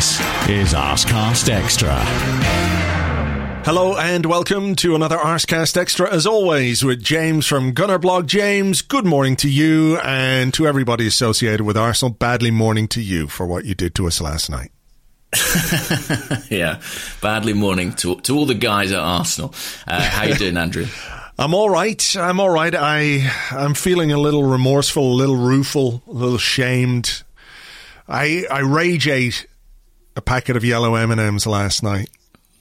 This is Arscast Extra. Hello and welcome to another Arscast Extra, as always, with James from Gunnerblog. James, good morning to you and to everybody associated with Arsenal. Badly morning to you for what you did to us last night. yeah, badly morning to to all the guys at Arsenal. Uh, how you doing, Andrew? I'm all right. I'm all right. I I'm feeling a little remorseful, a little rueful, a little shamed. I I rage ate a packet of yellow M and M's last night.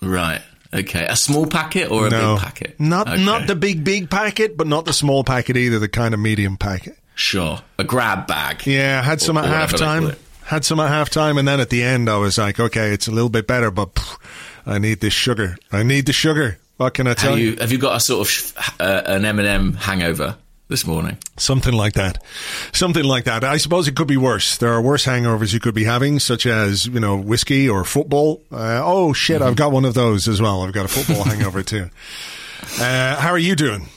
Right. Okay. A small packet or a no, big packet? Not okay. not the big big packet, but not the small packet either. The kind of medium packet. Sure. A grab bag. Yeah, had some Or- at or half whatever they call time. it. Had some at halftime, and then at the end, I was like, okay, it's a little bit better, but pff, I need this sugar. I need the sugar. What can I tell you? you have you got a sort of sh- uh, an M and m hangover this morning? Something like that. Something like that. I suppose it could be worse. There are worse hangovers you could be having, such as, you know, whiskey or football. Uh, oh, shit, I've got one of those as well. I've got a football hangover too. Uh, how are you doing?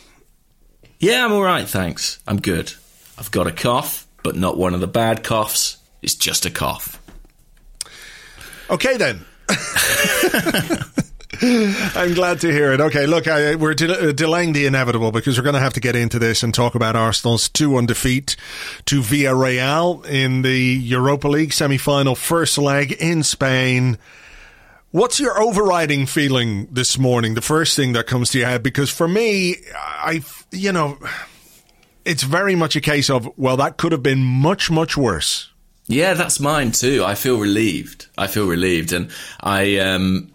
Yeah, I'm all right, thanks. I'm good. I've got a cough, but not one of the bad coughs. It's just a cough. Okay, then. I'm glad to hear it. Okay, look, I, we're de- uh, delaying the inevitable because we're going to have to get into this and talk about Arsenal's 2 1 defeat to Villarreal in the Europa League semi final first leg in Spain. What's your overriding feeling this morning? The first thing that comes to your head? Because for me, I, you know, it's very much a case of, well, that could have been much, much worse. Yeah, that's mine too. I feel relieved. I feel relieved, and I, um,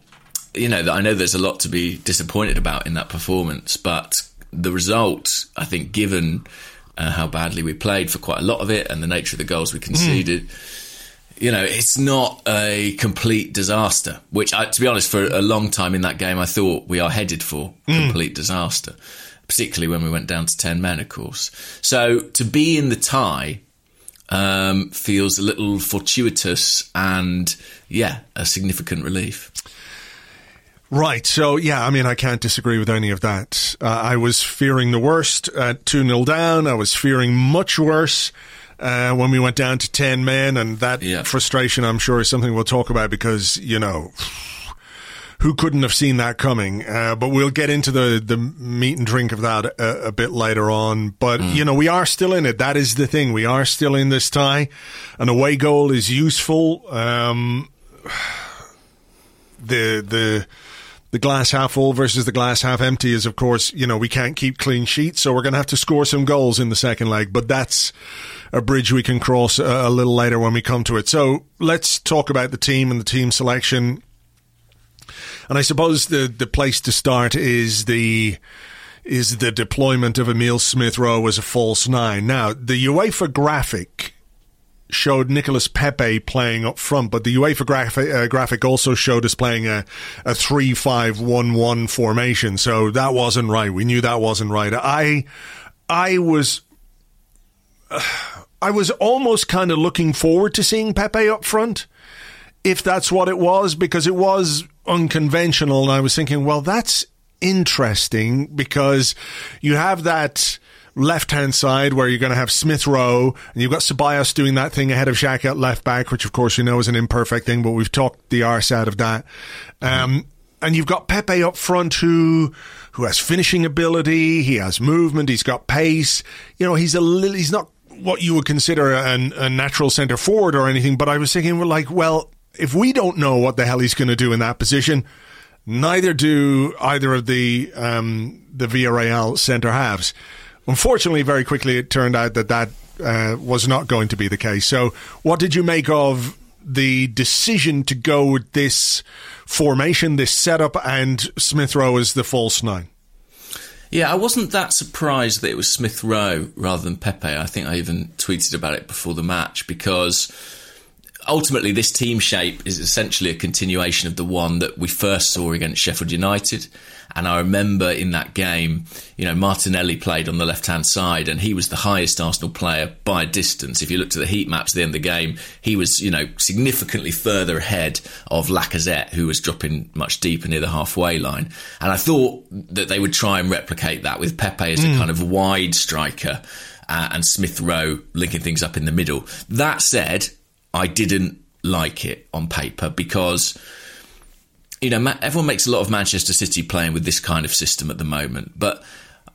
you know, I know there's a lot to be disappointed about in that performance, but the result, I think, given uh, how badly we played for quite a lot of it and the nature of the goals we conceded. You know, it's not a complete disaster, which, I, to be honest, for a long time in that game, I thought we are headed for complete disaster, particularly when we went down to 10 men, of course. So to be in the tie um, feels a little fortuitous and, yeah, a significant relief. Right. So, yeah, I mean, I can't disagree with any of that. Uh, I was fearing the worst at 2 0 down. I was fearing much worse uh, when we went down to 10 men. And that Yeah. frustration, I'm sure, is something we'll talk about because, you know, who couldn't have seen that coming? Uh, but we'll get into the, the meat and drink of that a, a bit later on. But, you know, we are still in it. That is the thing. We are still in this tie. An away goal is useful. Um, the, the, the glass half full versus the glass half empty is, of course, you know, we can't keep clean sheets, so we're going to have to score some goals in the second leg. But that's a bridge we can cross a, a little later when we come to it. So let's talk about the team and the team selection. And I suppose the the place to start is the is the deployment of Emil Smith Rowe as a false nine. Now, the UEFA graphic showed Nicolas Pepe playing up front, but the UEFA graphic, uh, graphic also showed us playing a, a 3-5-1-1 formation. So that wasn't right. We knew that wasn't right. I, I was, I was almost kind of looking forward to seeing Pepe up front, if that's what it was, because it was unconventional. And I was thinking, well, that's interesting because you have that left hand side where you're going to have Smith Rowe and you've got Ceballos doing that thing ahead of Xhaka at left back, which of course you know is an imperfect thing, but we've talked the arse out of that. Um, and you've got Pepe up front who who has finishing ability, he has movement, he's got pace. You know, he's a little, he's not what you would consider a, a natural centre forward or anything, but I was thinking, well, like, well, if we don't know what the hell he's going to do in that position, neither do either of the um, the Villarreal centre halves. Unfortunately, very quickly it turned out that that uh, was not going to be the case. So, what did you make of the decision to go with this formation, this setup, and Smith Rowe as the false nine? Yeah, I wasn't that surprised that it was Smith Rowe rather than Pepe. I think I even tweeted about it before the match because ultimately this team shape is essentially a continuation of the one that we first saw against Sheffield United. And I remember in that game, you know, Martinelli played on the left hand side and he was the highest Arsenal player by a distance. If you looked at the heat maps at the end of the game, he was, you know, significantly further ahead of Lacazette, who was dropping much deeper near the halfway line. And I thought that they would try and replicate that with Pepe as a mm. kind of wide striker. Uh, and Smith Rowe linking things up in the middle. That said, I didn't like it on paper because you know everyone makes a lot of Manchester City playing with this kind of system at the moment, but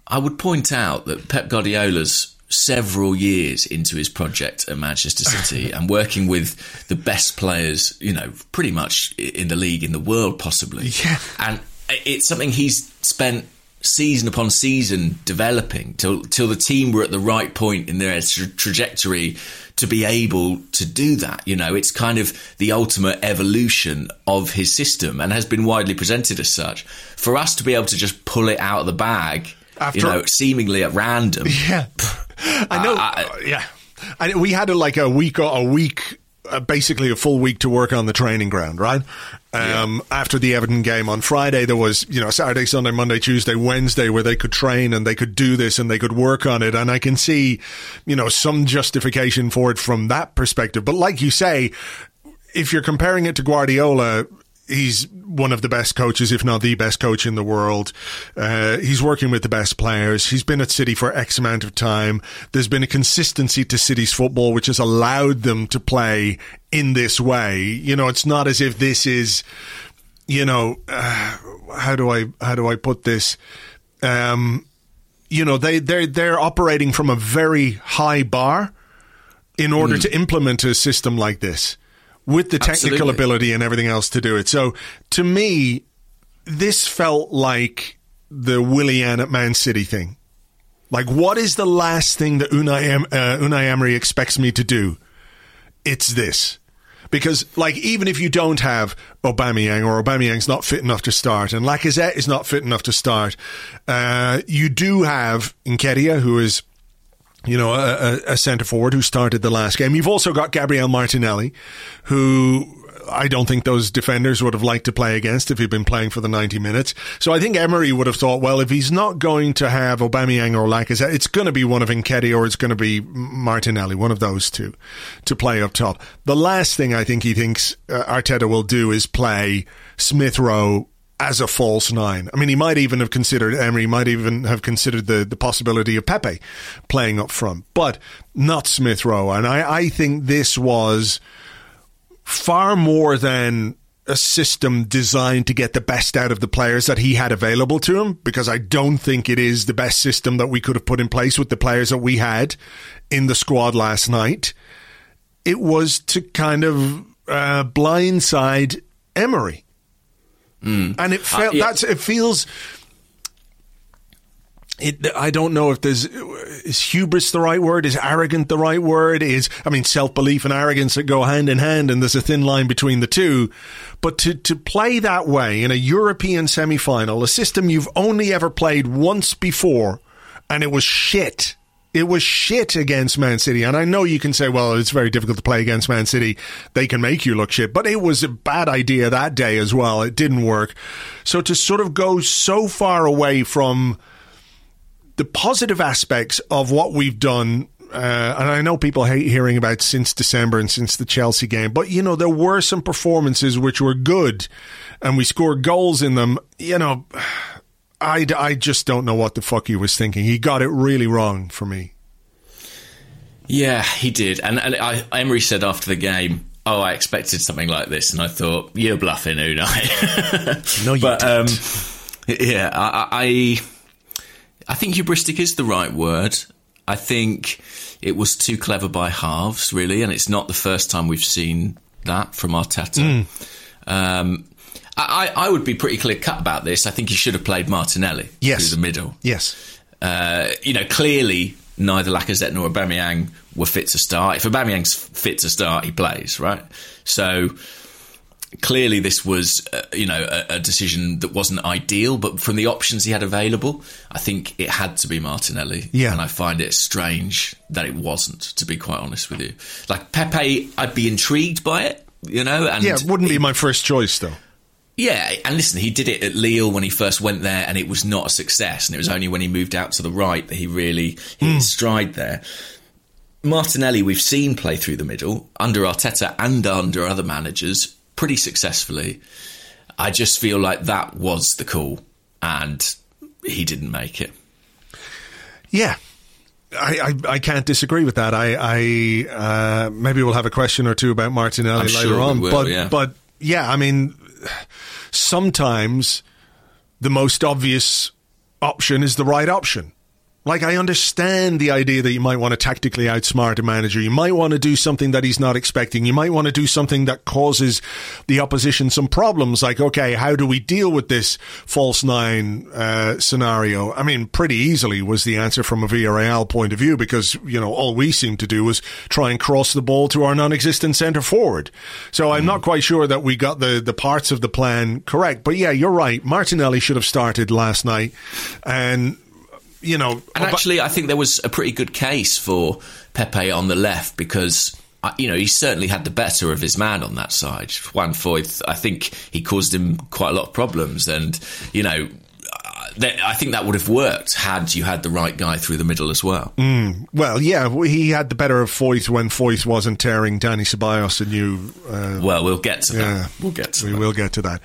I would point out that Pep Guardiola's several years into his project at Manchester City and working with the best players, you know, pretty much in the league, in the world, possibly. Yeah. And it's something he's spent season upon season developing till till the team were at the right point in their tra- trajectory to be able to do that. You know, it's kind of the ultimate evolution of his system and has been widely presented as such. For us to be able to just pull it out of the bag, After, you know, seemingly at random. Yeah, I know. Uh, yeah, and we had a, like a week or a week uh, basically a full week to work on the training ground, right? Um, yeah. After the Everton game on Friday, there was, you know, Saturday, Sunday, Monday, Tuesday, Wednesday, where they could train and they could do this and they could work on it. And I can see, you know, some justification for it from that perspective. But like you say, if you're comparing it to Guardiola, he's one of the best coaches, if not the best coach in the world. Uh, he's working with the best players. He's been at City for X amount of time. There's been a consistency to City's football, which has allowed them to play in this way. You know, it's not as if this is, you know, uh, how do I how do I put this? Um, you know, they they they're operating from a very high bar in order mm. to implement a system like this with the technical Absolutely. ability and everything else to do it. So to me, this felt like the Willian at Man City thing. Like, what is the last thing that Unai, uh, Unai Emery expects me to do? It's this. Because, like, even if you don't have Aubameyang or Aubameyang's not fit enough to start and Lacazette is not fit enough to start, uh, you do have Nketiah, who is you know, a, a centre forward who started the last game. You've also got Gabriel Martinelli, who I don't think those defenders would have liked to play against if he'd been playing for the 90 minutes. So I think Emery would have thought, well, if he's not going to have Aubameyang or Lacazette, it's going to be one of Nketiah or it's going to be Martinelli, one of those two, to play up top. The last thing I think he thinks uh, Arteta will do is play Smith Rowe as a false nine. I mean, he might even have considered Emery might even have considered the, the possibility of Pepe playing up front, but not Smith Rowe. And I, I think this was far more than a system designed to get the best out of the players that he had available to him because I don't think it is the best system that we could have put in place with the players that we had in the squad last night. It was to kind of uh, blindside Emery. Mm. And it uh, felt uh, yeah. that's it feels. It, I don't know if there's is hubris the right word? Is arrogant the right word? Is I mean self belief and arrogance that go hand in hand, and there's a thin line between the two. But to to play that way in a European semi final, a system you've only ever played once before, and it was shit it was shit against Man City. And I know you can say, well, it's very difficult to play against Man City. They can make you look shit. But it was a bad idea that day as well. It didn't work. So to sort of go so far away from the positive aspects of what we've done uh, and I know people hate hearing about since December and since the Chelsea game, but you know there were some performances which were good, and we scored goals in them. You know, I, I just don't know what the fuck he was thinking. He got it really wrong for me. Yeah, he did. And, and I, Emery said after the game, "Oh, I expected something like this," and I thought, "You're bluffing, Unai." no, you but, um, yeah, I, I, I think hubristic is the right word. I think it was too clever by halves, really, and it's not the first time we've seen that from Arteta. Um, I, I would be pretty clear cut about this. I think he should have played Martinelli Yes. through the middle. Yes. Uh, you know, clearly neither Lacazette nor Aubameyang were fit to start. If Aubameyang's fit to start, he plays, right? So clearly this was, uh, you know, a, a decision that wasn't ideal, but from the options he had available, I think it had to be Martinelli. Yeah. And I find it strange that it wasn't, to be quite honest with you. Like Pepe, I'd be intrigued by it, you know? And Yeah, it wouldn't be my first choice, though. Yeah, and listen, he did it at Lille when he first went there, and it was not a success. And it was only when he moved out to the right that he really hit his stride there. Martinelli, we've seen play through the middle under Arteta and under other managers pretty successfully. I just feel like that was the call, and he didn't make it. Yeah. I, I, I can't disagree with that. I, I uh, maybe we'll have a question or two about Martinelli I'm later sure on. will, but yeah. but yeah, I mean sometimes the most obvious option is the right option. Like I understand the idea that you might want to tactically outsmart a manager. You might want to do something that he's not expecting. You might want to do something that causes the opposition some problems. Like, okay, how do we deal with this false nine uh, scenario? I mean, pretty easily was the answer from a Villarreal point of view because you know all we seemed to do was try and cross the ball to our non-existent centre forward. So I'm not quite sure that we got the the parts of the plan correct. But yeah, you're right. Martinelli should have started last night, and you know, And actually, I think there was a pretty good case for Pepe on the left because. uh, You know, he certainly had the better of his man on that side. Juan Foyth, I think he caused him quite a lot of problems. And, you know, uh, I think that would have worked had you had the right guy through the middle as well. Well, yeah, he had the better of Foyth when Foyth wasn't tearing Dani Ceballos a new. Uh, Well, we'll get to yeah, that. We'll get to we that. will get to that.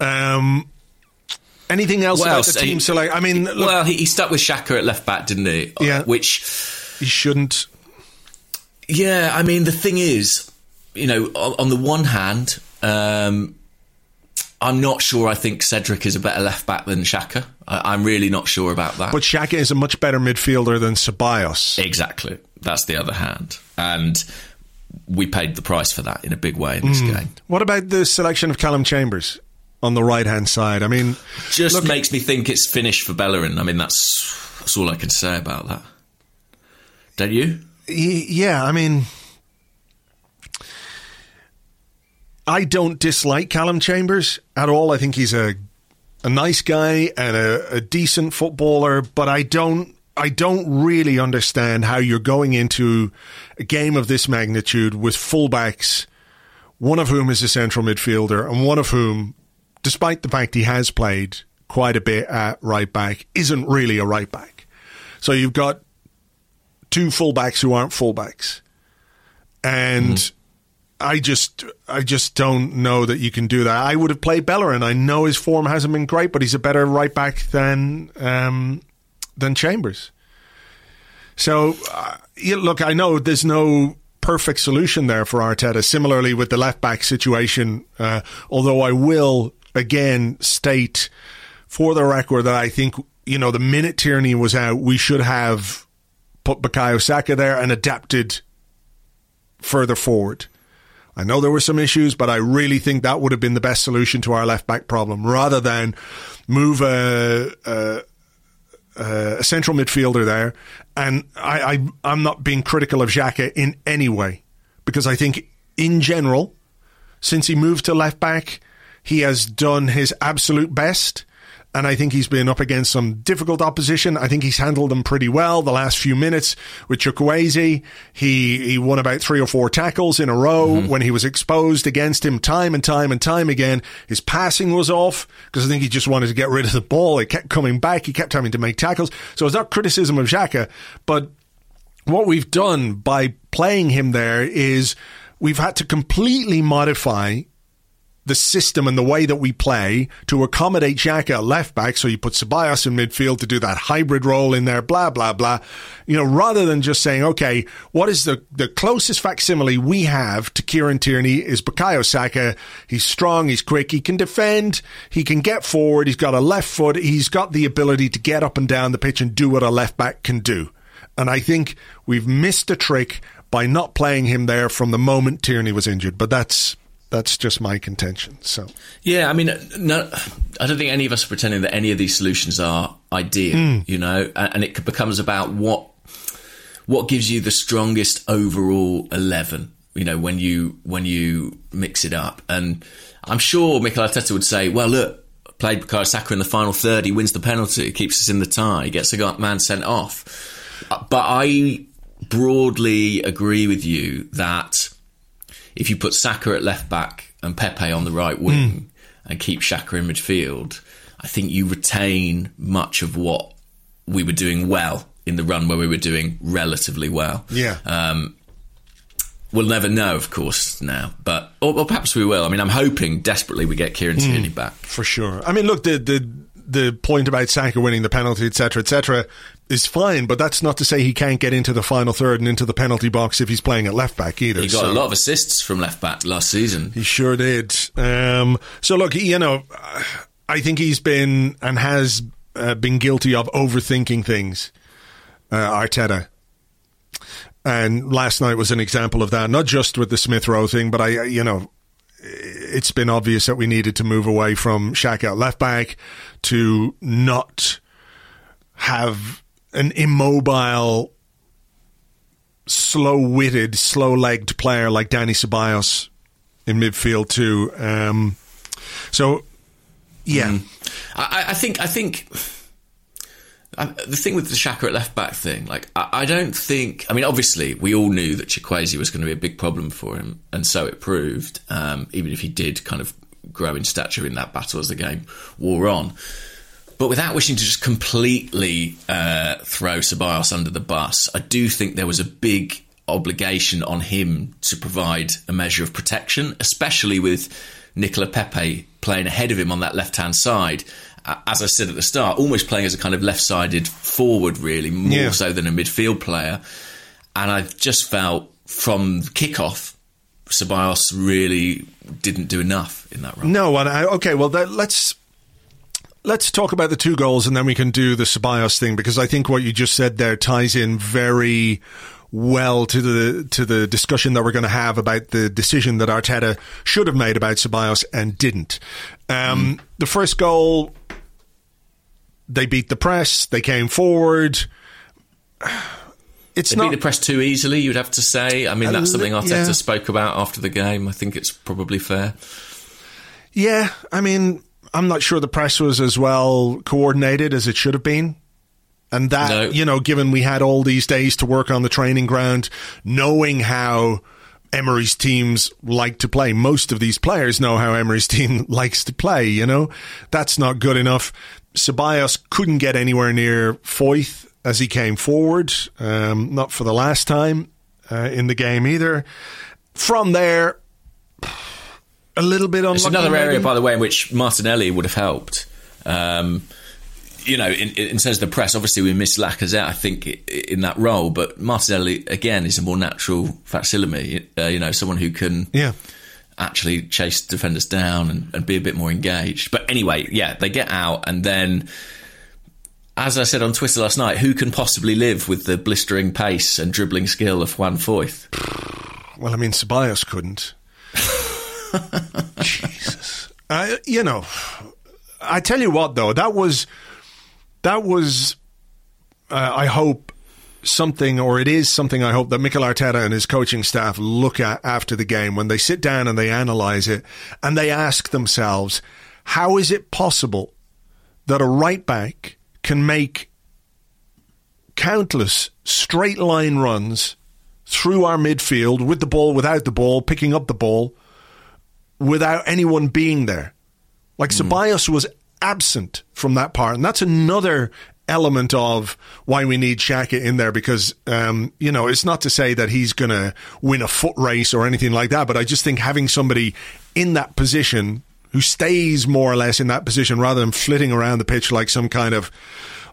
Um, anything else What about else? the team He- select? I mean, look, well, he, he stuck with Xhaka at left back, didn't he? Yeah. Which he shouldn't. Yeah, I mean, the thing is, you know, on, on the one hand, um, I'm not sure I think Cedric is a better left back than Xhaka. I, I'm really not sure about that. But Xhaka is a much better midfielder than Ceballos. exactly. That's the other hand. And we paid the price for that in a big way in this Hmm. game. What about the selection of Callum Chambers on the right hand side? I mean, Just Look- makes me think it's finished for Bellerin. I mean, that's, that's all I can say about that. Don't you? yeah, I mean, I don't dislike Callum Chambers at all. I think he's a a nice guy and a, a decent footballer, but I don't I don't really understand how you're going into a game of this magnitude with fullbacks, one of whom is a central midfielder, and one of whom, despite the fact he has played quite a bit at right back, isn't really a right back. So you've got two fullbacks who aren't fullbacks. And I just I just don't know that you can do that. I would have played Bellerin. I know his form hasn't been great, but he's a better right back than um, than Chambers. So uh, yeah, look, I know there's no perfect solution there for Arteta. Similarly with the left back situation, uh, although I will again state for the record that I think you know the minute Tierney was out, we should have put Bukayo Saka there and adapted further forward. I know there were some issues, but I really think that would have been the best solution to our left back problem, rather than move a, a, a central midfielder there. And I, I, I'm not being critical of Xhaka in any way, because I think in general, since he moved to left back, he has done his absolute best. And I think he's been up against some difficult opposition. I think he's handled them pretty well. The last few minutes with Chukwueze, he, he won about three or four tackles in a row mm-hmm. when he was exposed against him time and time and time again. His passing was off because I think he just wanted to get rid of the ball. It kept coming back. He kept having to make tackles. So it's not criticism of Xhaka, but what we've done by playing him there is we've had to completely modify the system and the way that we play to accommodate Xhaka left back. So you put Ceballos in midfield to do that hybrid role in there, blah, blah, blah. You know, rather than just saying, okay, what is the, the closest facsimile we have to Kieran Tierney is Bukayo Saka. He's strong, he's quick, he can defend, he can get forward, he's got a left foot, he's got the ability to get up and down the pitch and do what a left back can do. And I think we've missed a trick by not playing him there from the moment Tierney was injured. But that's that's just my contention. So yeah, I mean, no, I don't think any of us are pretending that any of these solutions are ideal. Mm. You know, and, it becomes about what what gives you the strongest overall eleven. You know, when you when you mix it up, and I'm sure Mikel Arteta would say, "Well, look, played Bukayo Saka in the final third. He wins the penalty, keeps us in the tie, he gets a man sent off." Uh, but I broadly agree with you that if you put Saka at left back and Pepe on the right wing mm. and keep Xhaka in midfield, I think you retain much of what we were doing well in the run where we were doing relatively well. Yeah. Um, we'll never know, of course, now, but or, or, perhaps we will. I mean, I'm hoping desperately we get Kieran hmm. Tierney mm, back for sure. I mean, look, the the the point about Saka winning the penalty, etc., etc., is fine, but that's not to say he can't get into the final third and into the penalty box if he's playing at left back either. He got so. a lot of assists from left back last season. He sure did. Um, so look, you know, I think he's been and has uh, been guilty of overthinking things. Uh, Arteta. And last night was an example of that, not just with the Smith Rowe thing, but I, you know, it's been obvious that we needed to move away from Shaq at left back to not have an immobile, slow witted, slow legged player like Dani Ceballos in midfield too. Um, so, yeah, mm. I, I, think I think. the thing with the Xhaka at left back thing, like I, I, don't think. I mean, obviously, we all knew that Chukwueze was going to be a big problem for him, and so it proved. Um, even if he did kind of grow in stature in that battle as the game wore on. But without wishing to just completely uh, throw Ceballos under the bus, I do think there was a big obligation on him to provide a measure of protection, especially with Nicola Pepe playing ahead of him on that left hand side. As I said at the start, almost playing as a kind of left sided forward, really, more yeah. so than a midfield player. And I just felt from kickoff, Ceballos really didn't do enough in that role. No, and I, okay, well, that, let's let's talk about the two goals and then we can do the Ceballos thing because I think what you just said there ties in very well to the to the discussion that we're going to have about the decision that Arteta should have made about Ceballos and didn't. Um, mm. The first goal, they beat the press. They came forward. It's they not, beat the press too easily. You'd have to say. I mean, that's something Arteta yeah. spoke about after the game. I think it's probably fair. Yeah, I mean, I'm not sure the press was as well coordinated as it should have been. And that, no. you know, given we had all these days to work on the training ground, knowing how Emery's teams like to play, most of these players know how Emery's team likes to play, you know, that's not good enough. Ceballos couldn't get anywhere near Foyth as he came forward, um, not for the last time uh, in the game either. From there, a little bit on. It's another area, by the way, in which Martinelli would have helped. Um, you know, in, in terms of the press, obviously we miss Lacazette, I think, in that role. But Martinelli, again, is a more natural facsimile. Uh, you know, someone who can yeah. actually chase defenders down and, and, be a bit more engaged. But anyway, yeah, they get out, and then, as I said on Twitter last night, who can possibly live with the blistering pace and dribbling skill of Juan Foyth? Well, I mean, Ceballos couldn't. Jesus. Uh, you know, I tell you what, though, that was, that was, uh, I hope, something, or it is something I hope that Mikel Arteta and his coaching staff look at after the game when they sit down and they analyze it and they ask themselves, how is it possible that a right back can make countless straight line runs through our midfield with the ball, without the ball, picking up the ball? Without anyone being there. Like mm. Ceballos was absent from that part, and that's another element of why we need Xhaka in there because um, you know it's not to say that he's going to win a foot race or anything like that, but I just think having somebody in that position who stays more or less in that position rather than flitting around the pitch like some kind of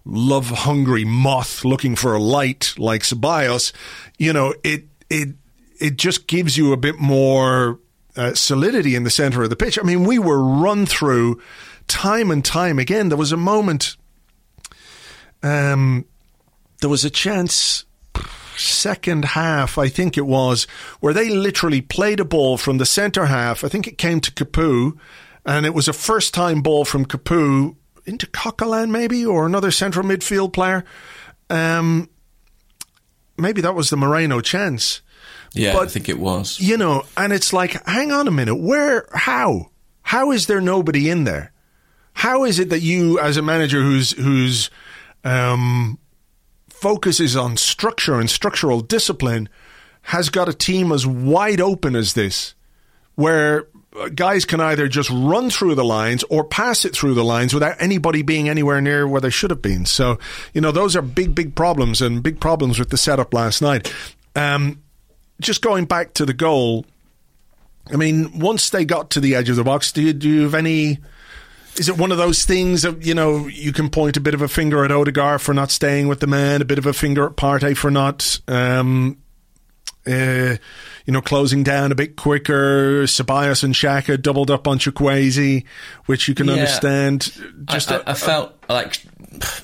love hungry moth looking for a light like Ceballos, you know it it it just gives you a bit more uh, solidity in the center of the pitch. I mean, we were run through time and time again. There was a moment, um, there was a chance. second half, I think it was, where they literally played a ball from the centre half. I think it came to Capoue, and it was a first time ball from Capoue into Coquelin, maybe, or another central midfield player. Um, maybe that was the Moreno chance. Yeah, But- I think it was. You know, and it's like, hang on a minute, where, how? How is there nobody in there? How is it that you, as a manager who's, who's, um, focuses on structure and structural discipline, has got a team as wide open as this, where uh, guys can either just run through the lines or pass it through the lines without anybody being anywhere near where they should have been. So, you know, those are big, big problems and big problems with the setup last night. Um, just going back to the goal, I mean, once they got to the edge of the box, do you, do you have any? Is it one of those things that you know you can point a bit of a finger at Odegaard for not staying with the man, a bit of a finger at Partey for not, um, uh, you know, closing down a bit quicker? Ceballos and Xhaka doubled up on Chukwueze, which you can Yeah. understand. Just I, a- I, I felt like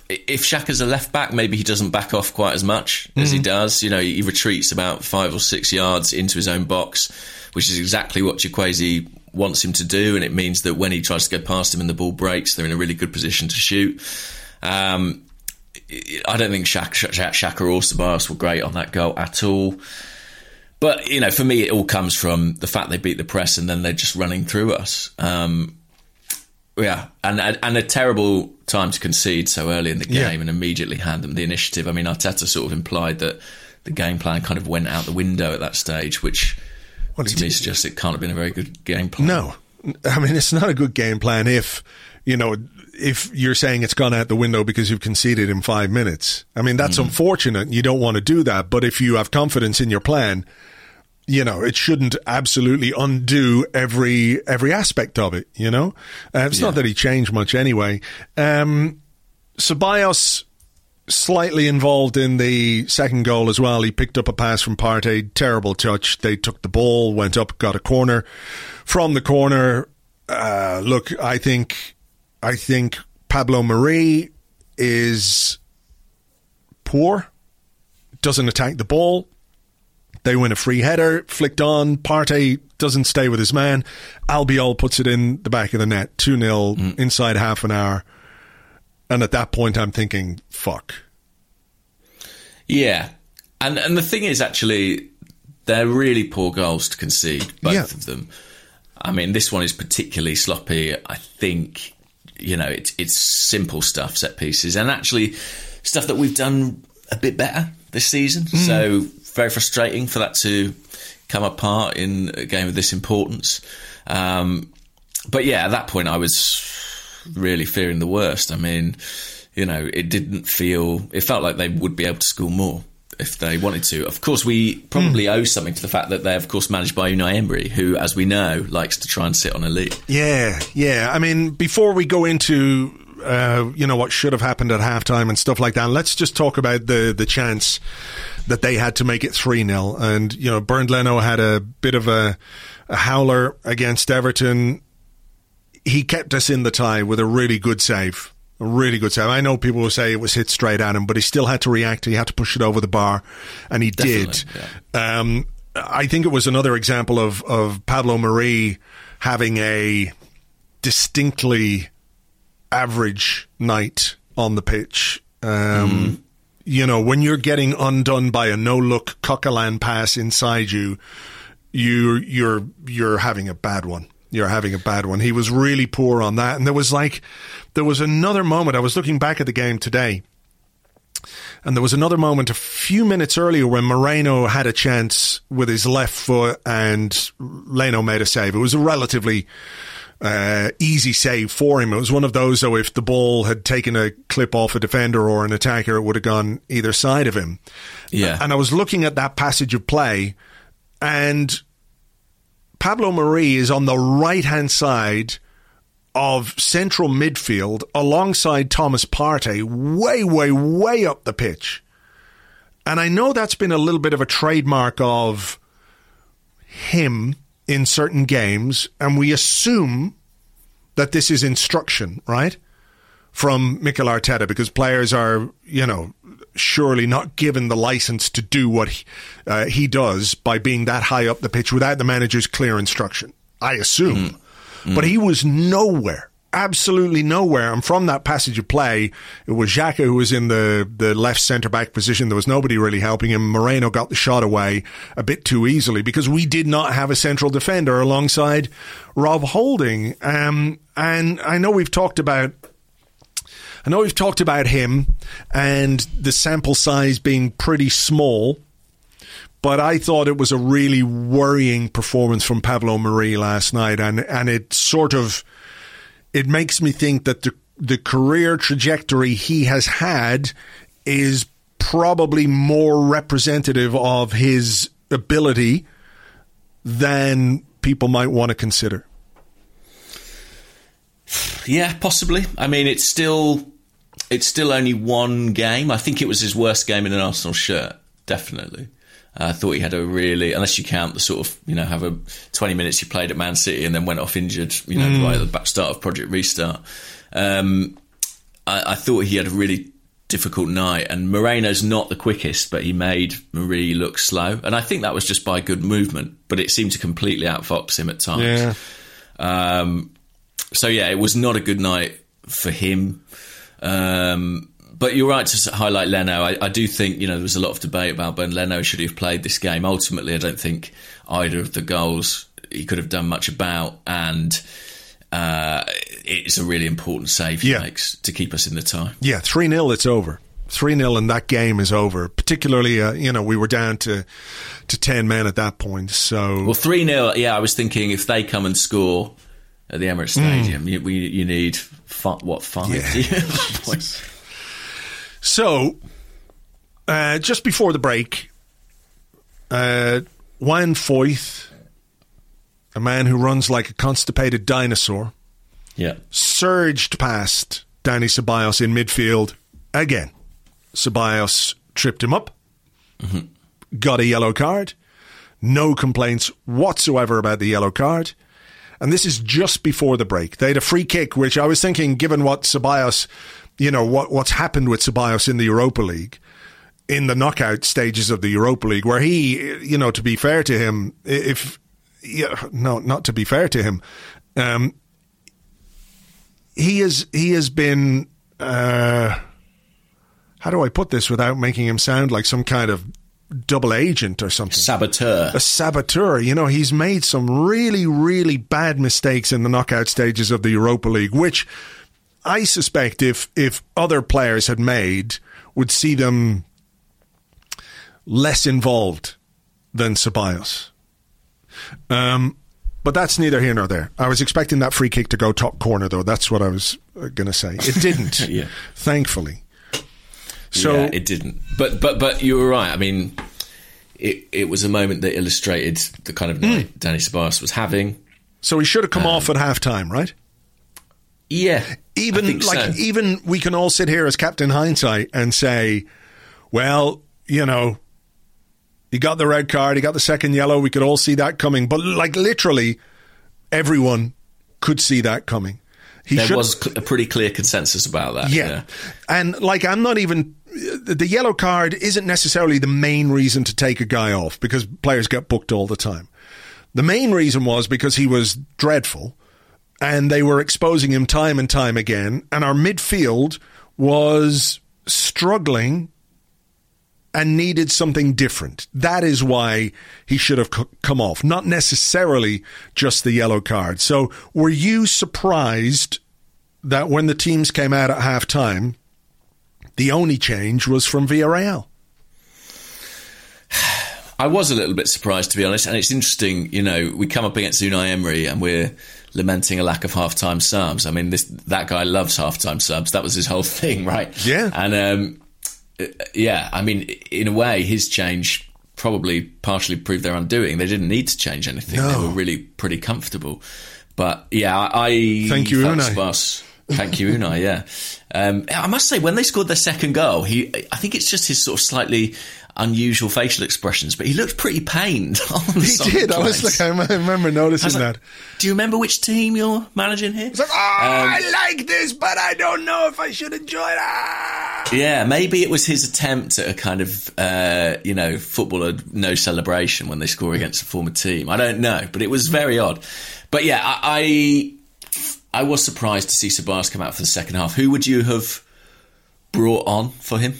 if Xhaka's a left back, maybe he doesn't back off quite as much as he Mm-hmm. does. You know, he retreats about five or six yards into his own box, which is exactly what Chukwueze wants him to do, and it means that when he tries to go past him and the ball breaks, they're in a really good position to shoot. Um, I don't think Xhaka, Xhaka, or Ceballos were great on that goal at all. But you know, for me, it all comes from the fact they beat the press and then they're just running through us. Um, yeah, and and a terrible time to concede so early in the game Yeah. and immediately hand them the initiative. I mean, Arteta sort of implied that the game plan kind of went out the window at that stage, which Well, to me did- suggests it can't have been a very good game plan. No, I mean it's not a good game plan if you know if you're saying it's gone out the window because you've conceded in five minutes. I mean that's hmm. unfortunate. You don't want to do that, but if you have confidence in your plan, you know it shouldn't absolutely undo every every aspect of it. You know, uh, it's not that he changed much anyway. Um, Ceballos slightly involved in the second goal as well. He picked up a pass from Partey, terrible touch. They took the ball, went up, got a corner. From the corner, uh, look, I think, I think Pablo Mari is poor. Doesn't attack the ball. They win a free header, flicked on. Partey doesn't stay with his man. Albiol puts it in the back of the net, 2 0 mm. inside half an hour. And at that point, I'm thinking, fuck. Yeah, and and the thing is, actually, they're really poor goals to concede, both Yeah. of them. I mean, this one is particularly sloppy. I think you know it's it's simple stuff, set pieces, and actually stuff that we've done a bit better this season. Mm. So very frustrating for that to come apart in a game of this importance. Um, but yeah, at that point, I was really fearing the worst. I mean, you know, it didn't feel, it felt like they would be able to score more if they wanted to. Of course, we probably owe something to the fact that they're, of course, managed by Unai Emery, who, as we know, likes to try and sit on a lead. Yeah, yeah. I mean, before we go into uh, you know what should have happened at halftime and stuff like that, let's just talk about the the chance that they had to make it three 0 And you know, Bernd Leno had a bit of a, a howler against Everton. He kept us in the tie with a really good save. A really good save. I know people will say it was hit straight at him, but he still had to react. He had to push it over the bar, and he did. Definitely, Um, I think it was another example of, of Pablo Mari having a distinctly average night on the pitch. Um, You know, when you're getting undone by a no look Coquelin pass inside you, you you're you're having a bad one. You're having a bad one. He was really poor on that, and there was like there was another moment. I was looking back at the game today. And there was another moment a few minutes earlier when Moreno had a chance with his left foot and Leno made a save. It was a relatively uh, easy save for him. It was one of those, though, if the ball had taken a clip off a defender or an attacker, it would have gone either side of him. Yeah. And I was looking at that passage of play, and Pablo Mari is on the right hand side of central midfield alongside Thomas Partey, way, way, way up the pitch. And I know that's been a little bit of a trademark of him in certain games, and we assume that this is instruction, right? from Mikel Arteta because players are, you know, surely not given the license to do what he, uh, he does by being that high up the pitch without the manager's clear instruction. I assume. Mm. But he was nowhere absolutely nowhere. And from that passage of play, it was Xhaka who was in the, the left centre back position. There was nobody really helping him. Moreno got the shot away a bit too easily because we did not have a central defender alongside Rob Holding. Um, and I know we've talked about I know we've talked about him and the sample size being pretty small, but I thought it was a really worrying performance from Pablo Mari last night, and and it sort of it makes me think that the the career trajectory he has had is probably more representative of his ability than people might want to consider. Yeah, possibly. I mean, it's still it's still only one game. I think it was his worst game in an Arsenal shirt, definitely. Uh, I thought he had a really, unless you count the sort of, you know, have a 20 minutes he played at Man City and then went off injured, you know, mm. right at the start of Project Restart. Um, I, I, thought he had a really difficult night, and Moreno's not the quickest, but he made Mari look slow, and I think that was just by good movement. But it seemed to completely outfox him at times. Yeah. Um, so yeah, it was not a good night for him. Um, but you're right to highlight Leno. I, I, do think you know there was a lot of debate about Ben Leno should he have played this game. Ultimately, I don't think either of the goals he could have done much about, and uh, it's a really important save he yeah. makes to keep us in the tie. Yeah, three 0 It's over. Three 0 and that game is over. Particularly, uh, you know, we were down to to ten men at that point. So well, three 0 Yeah, I was thinking if they come and score at the Emirates Stadium, mm. you, we, you need what five yeah. points. So, uh, just before the break, uh, Juan Foyth, a man who runs like a constipated dinosaur, yeah, surged past Dani Ceballos in midfield again. Ceballos tripped him up, mm-hmm. got a yellow card. No complaints whatsoever about the yellow card. And this is just before the break. They had a free kick, which I was thinking, given what Ceballos you know what what's happened with Ceballos in the Europa League in the knockout stages of the Europa League, where he, you know, to be fair to him, if yeah, no, not to be fair to him, um, he is he has been. Uh, how do I put this without making him sound like some kind of double agent or something. Saboteur. A saboteur. You know, he's made some really, really bad mistakes in the knockout stages of the Europa League, which I suspect if if other players had made, would see them less involved than Ceballos. Um, but that's neither here nor there. I was expecting that free kick to go top corner, though. That's what I was uh, going to say. It didn't, yeah. thankfully. So yeah, it didn't. But but but you were right. I mean, it it was a moment that illustrated the kind of night mm. Dani Ceballos was having. So he should have come um, off at halftime, right? Yeah. Even like so. even we can all sit here as Captain Hindsight and say, well, you know, he got the red card, he got the second yellow, we could all see that coming. But like literally everyone could see that coming. He there should, was a pretty clear consensus about that. Yeah. yeah. And like I'm not even the yellow card isn't necessarily the main reason to take a guy off because players get booked all the time. The main reason was because he was dreadful and they were exposing him time and time again. And our midfield was struggling and needed something different. That is why he should have come off, not necessarily just the yellow card. So, were you surprised that when the teams came out at half time, the only change was from Villarreal? I was a little bit surprised, to be honest. And it's interesting, you know, we come up against Unai Emery and we're lamenting a lack of halftime subs. I mean, this that guy loves halftime subs. That was his whole thing, right? Yeah. And um, yeah, I mean, in a way, his change probably partially proved their undoing. They didn't need to change anything. No. They were really pretty comfortable. But yeah, I thank you, Unai. Thank you, Unai. Yeah, um, I must say when they scored their second goal, he I think it's just his sort of slightly unusual facial expressions, but he looked pretty pained. he did. I was like, I remember noticing like, that. Do you remember which team you're managing here? It's like, oh, um, I like this, but I don't know if I should enjoy that. Yeah, maybe it was his attempt at a kind of, uh, you know, footballer no celebration when they score against a former team. I don't know, but it was very odd. But yeah, I, I, I was surprised to see Ceballos come out for the second half. Who would you have brought on for him?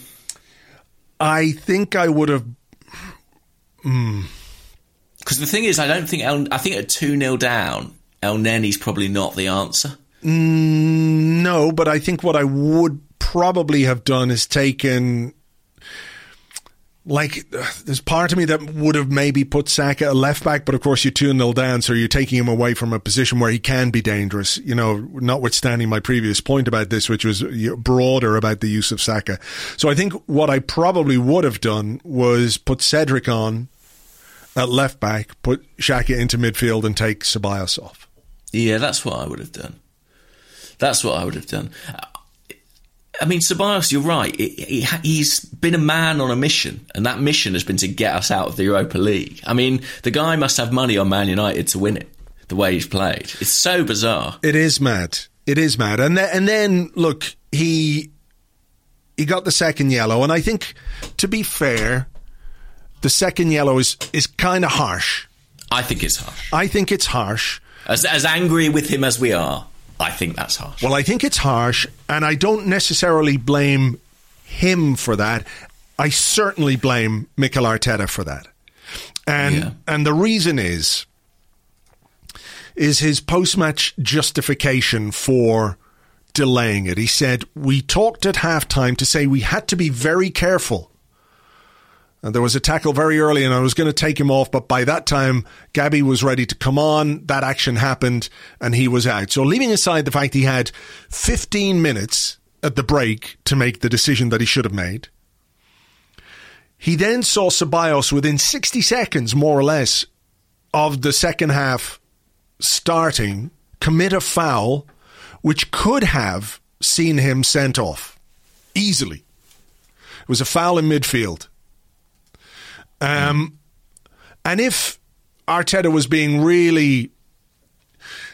I think I would have. Hmm. Because mm. the thing is, I don't think El, I think at two 0 down, Elneny's probably not the answer. Mm, no, but I think what I would probably have done is taken like there's part of me that would have maybe put Saka a left back, but of course you're 2 0 down, so you're taking him away from a position where he can be dangerous, you know, notwithstanding my previous point about this, which was broader about the use of Saka. So I think what I probably would have done was put Cedric on at left back, put Xhaka into midfield, and take Ceballos off. Yeah, that's what I would have done. That's what I would have done. I mean, Ceballos, you're right. He's been a man on a mission, and that mission has been to get us out of the Europa League. I mean, the guy must have money on Man United to win it. The way he's played, it's so bizarre. It is mad. It is mad. And then, and then look, he he got the second yellow, and I think, to be fair, the second yellow is is kind of harsh. I think it's harsh. I think it's harsh. As as angry with him as we are, I think that's harsh. Well, I think it's harsh, and I don't necessarily blame him for that. I certainly blame Mikel Arteta for that. And yeah. and the reason is is his post-match justification for delaying it. He said, "We talked at halftime to say we had to be very careful and there was a tackle very early, and I was going to take him off, but by that time, Gabby was ready to come on. That action happened, and he was out. So, leaving aside the fact he had 15 minutes at the break to make the decision that he should have made, he then saw Ceballos within 60 seconds, more or less, of the second half starting commit a foul which could have seen him sent off easily. It was a foul in midfield. Um, and if Arteta was being really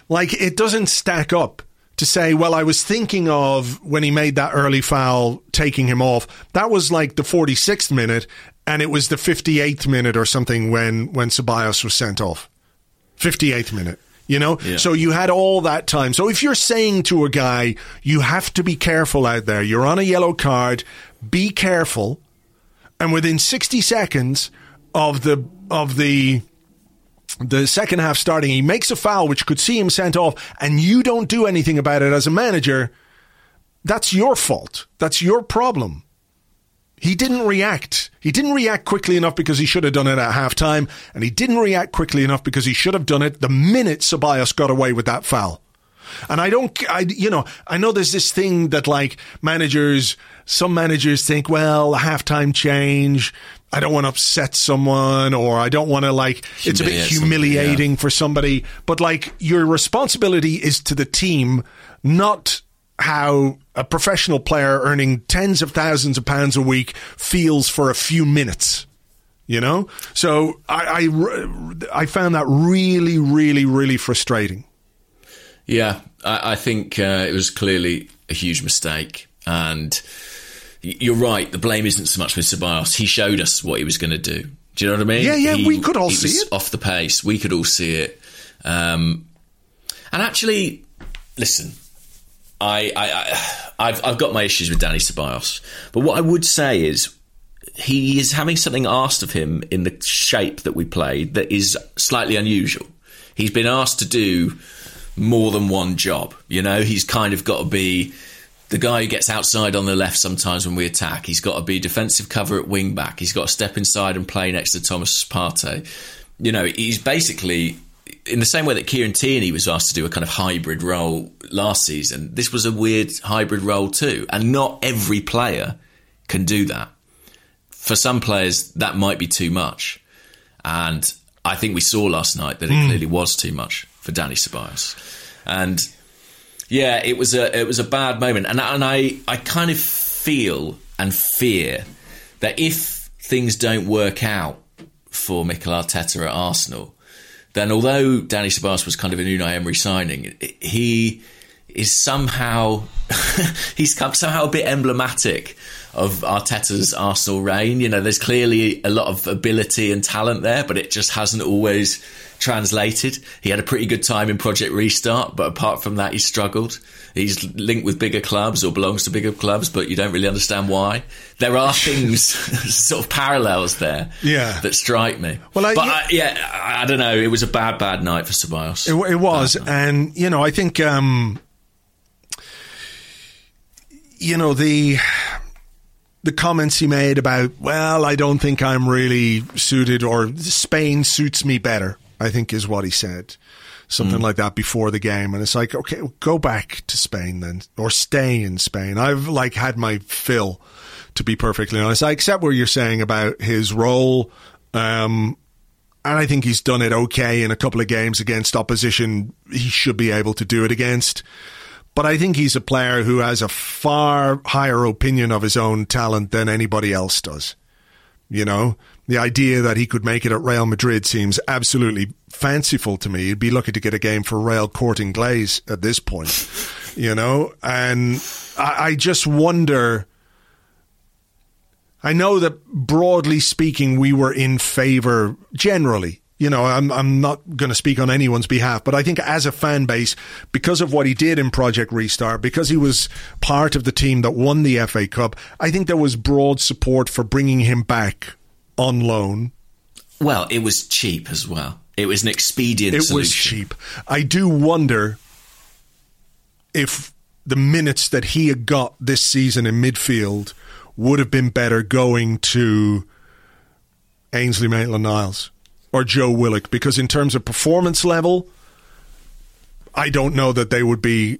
like, it doesn't stack up to say, well, I was thinking of when he made that early foul, taking him off. That was like the 46th minute, and it was the 58th minute or something when when Ceballos was sent off. 58th minute. You know, yeah. so you had all that time. So if you're saying to a guy, you have to be careful out there, you're on a yellow card, be careful and within 60 seconds of the of the the second half starting, he makes a foul which could see him sent off, and you don't do anything about it as a manager. That's your fault. That's your problem. He didn't react. He didn't react quickly enough because he should have done it at halftime, and he didn't react quickly enough because he should have done it the minute Ceballos got away with that foul. And I don't, I, you know, I know there's this thing that like managers, some managers think, well, a halftime change, I don't want to upset someone or I don't want to like, it's a bit humiliating yeah. for somebody. But like, your responsibility is to the team, not how a professional player earning tens of thousands of pounds a week feels for a few minutes. You know, so I, I, I found that really, really, really frustrating. Yeah, I, I think uh, it was clearly a huge mistake, and you're right. The blame isn't so much with Ceballos. He showed us what he was going to do. Do you know what I mean? Yeah, yeah. He, we could all see it off the pace. We could all see it. Um, and actually, listen, I, I, I, have I've got my issues with Dani Ceballos, but what I would say is he is having something asked of him in the shape that we played that is slightly unusual. He's been asked to do more than one job. You know, he's kind of got to be the guy who gets outside on the left sometimes when we attack. He's got to be defensive cover at wing back. He's got to step inside and play next to Thomas Partey. You know, he's basically in the same way that Kieran Tierney was asked to do a kind of hybrid role last season. This was a weird hybrid role too, and not every player can do that. For some players, that might be too much, and I think we saw last night that it mm. clearly was too much for Dani Ceballos. And Yeah, it was a it was a bad moment, and and I I kind of feel and fear that if things don't work out for Mikel Arteta at Arsenal, then although Dani Ceballos was kind of an Unai Emery signing, he is somehow he's somehow a bit emblematic of Arteta's Arsenal reign. You know, there's clearly a lot of ability and talent there, but it just hasn't always translated. He had a pretty good time in Project Restart, but apart from that, he struggled. He's linked with bigger clubs or belongs to bigger clubs, but you don't really understand why. There are things, sort of parallels there, yeah. that strike me. Well, I, but yeah, I, yeah, I don't know. It was a bad, bad night for Ceballos. It, it was, and you know, I think, um, you know, the the comments he made about, well, I don't think I'm really suited, or Spain suits me better. I think is what he said. Something mm. like that before the game. And it's like, okay, go back to Spain then, or stay in Spain. I've like had my fill, to be perfectly honest. I accept what you're saying about his role. Um, and I think he's done it okay in a couple of games against opposition he should be able to do it against. But I think he's a player who has a far higher opinion of his own talent than anybody else does. You know, the idea that he could make it at Real Madrid seems absolutely fanciful to me. He'd be lucky to get a game for Real Corte Inglés at this point, you know? And I, I just wonder. I know that broadly speaking, we were in favour generally. You know, I'm I'm not going to speak on anyone's behalf, but I think as a fan base, because of what he did in Project Restart, because he was part of the team that won the FA Cup, I think there was broad support for bringing him back on loan. Well, it was cheap as well. It was an expedient it solution. was cheap. I do wonder if the minutes that he had got this season in midfield would have been better going to Ainsley Maitland Niles or Joe Willock, because in terms of performance level, I don't know that they would be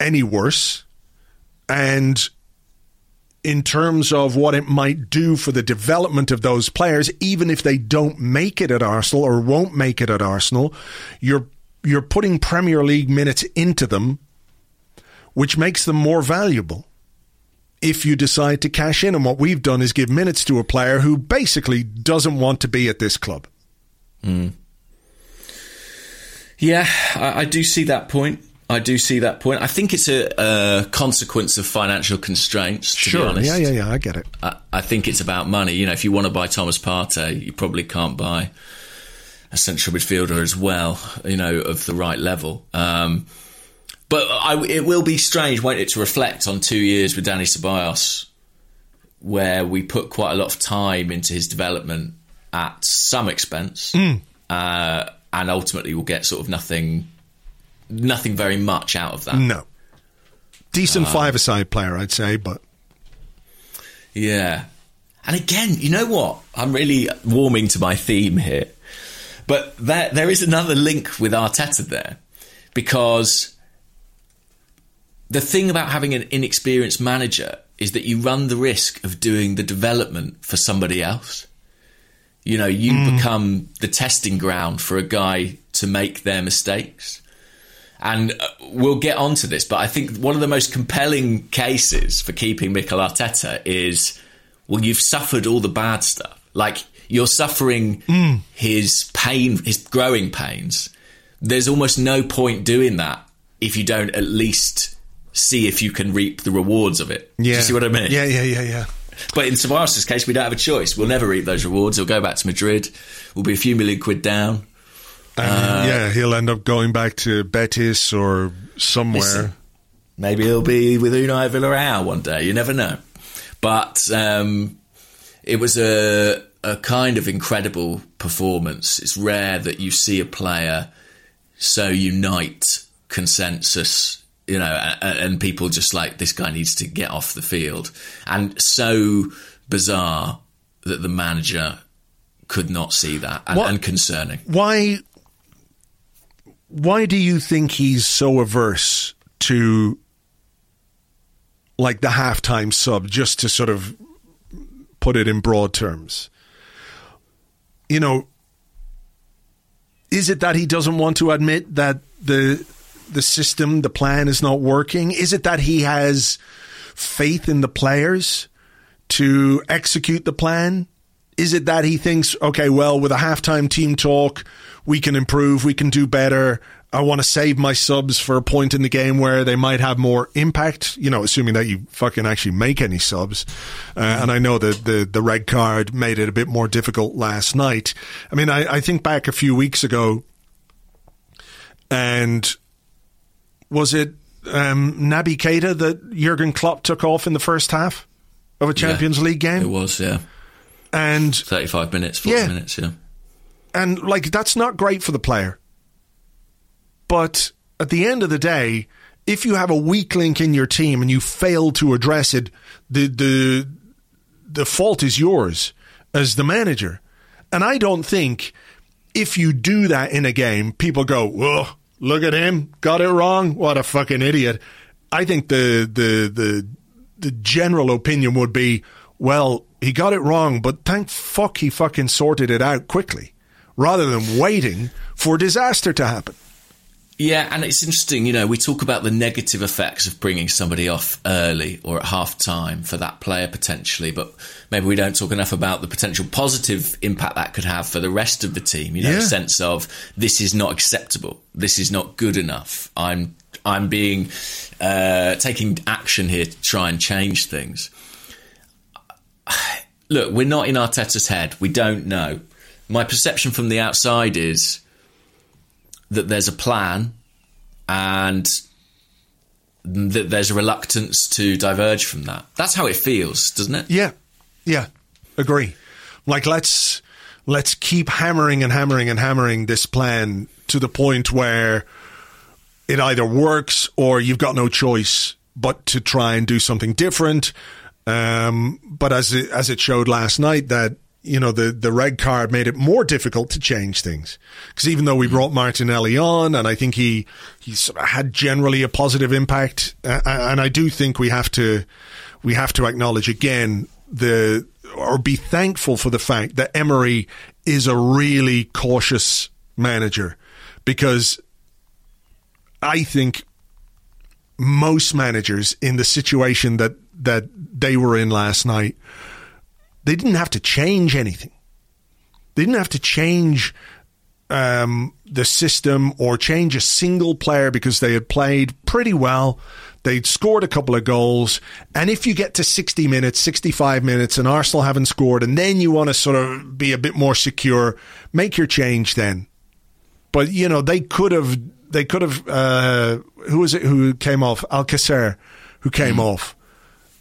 any worse. And in terms of what it might do for the development of those players, even if they don't make it at Arsenal or won't make it at Arsenal, you're you're putting Premier League minutes into them, which makes them more valuable. If you decide to cash in, and what we've done is give minutes to a player who basically doesn't want to be at this club. Mm. Yeah, I, I do see that point. I do see that point. I think it's a, a consequence of financial constraints. To sure. be honest, yeah, yeah, yeah. I get it. I, I, think it's about money. You know, if you want to buy Thomas Partey, you probably can't buy a central midfielder as well. You know, of the right level. Um, but I, it will be strange, won't it, to reflect on two years with Dani Ceballos, where we put quite a lot of time into his development at some expense, mm. uh, and ultimately we'll get sort of nothing nothing very much out of that. No. Decent um, five-a-side player, I'd say, but yeah. And again, you know what? I'm really warming to my theme here, but there there is another link with Arteta there because the thing about having an inexperienced manager is that you run the risk of doing the development for somebody else. You know, you mm. become the testing ground for a guy to make their mistakes. And uh, we'll get onto this, but I think one of the most compelling cases for keeping Mikel Arteta is well, you've suffered all the bad stuff. Like you're suffering mm. his pain, his growing pains. There's almost no point doing that if you don't at least see if you can reap the rewards of it. Yeah. Do you see what I mean? Yeah, yeah, yeah, yeah. But in Ceballos' case, we don't have a choice. We'll never reap those rewards. He'll go back to Madrid. We'll be a few million quid down. Uh, yeah, he'll end up going back to Betis or somewhere. Listen, maybe he'll be with Unai Villarreal one day. You never know. But um, it was a a kind of incredible performance. It's rare that you see a player so unite consensus, you know, and, people just like this guy needs to get off the field, and so bizarre that the manager could not see that and, and concerning. Why why do you think he's so averse to like the halftime sub just to sort of put it in broad terms you know is it that he doesn't want to admit that the the system, the plan is not working? Is it that he has faith in the players to execute the plan? Is it that he thinks, okay, well, with a halftime team talk, we can improve, we can do better. I want to save my subs for a point in the game where they might have more impact, you know, assuming that you fucking actually make any subs. Uh, and I know that the, the red card made it a bit more difficult last night. I mean, I, I think back a few weeks ago, and was it um, Naby Keita that Jurgen Klopp took off in the first half of a Champions yeah, League game? It was, yeah. And 35 minutes, 40 Yeah. minutes, yeah. and like that's not great for the player. But at the end of the day, if you have a weak link in your team and you fail to address it, the the the fault is yours as the manager. And I don't think if you do that in a game, people go, "Whoa, look at him, got it wrong. What a fucking idiot." I think the the the the general opinion would be, "Well, he got it wrong, but thank fuck he fucking sorted it out quickly." Rather than waiting for disaster to happen. Yeah, and it's interesting, you know, we talk about the negative effects of bringing somebody off early or at half time for that player potentially, but maybe we don't talk enough about the potential positive impact that could have for the rest of the team, you know, Yeah. a sense of this is not acceptable, this is not good enough. I'm I'm being uh, taking action here to try and change things. Look, we're not in Arteta's head. We don't know. My perception from the outside is that there's a plan and that there's a reluctance to diverge from that. That's how it feels, doesn't it? Yeah, yeah, agree. Like let's let's keep hammering and hammering and hammering this plan to the point where it either works or you've got no choice but to try and do something different. Um, but as it, as it showed last night, that you know the the red card made it more difficult to change things. Because even though we brought Martinelli on, and I think he he sort of had generally a positive impact, uh, and I do think we have to we have to acknowledge again the or be thankful for the fact that Emery is a really cautious manager. Because I think most managers in the situation that that they were in last night, they didn't have to change anything. They didn't have to change um, the system or change a single player because they had played pretty well. They'd scored a couple of goals. And if you get to 60 minutes, 65 minutes, and Arsenal haven't scored, and then you want to sort of be a bit more secure, make your change then. But, you know, they could have, they could have, uh, who was it who came off? Alcacer, who came off.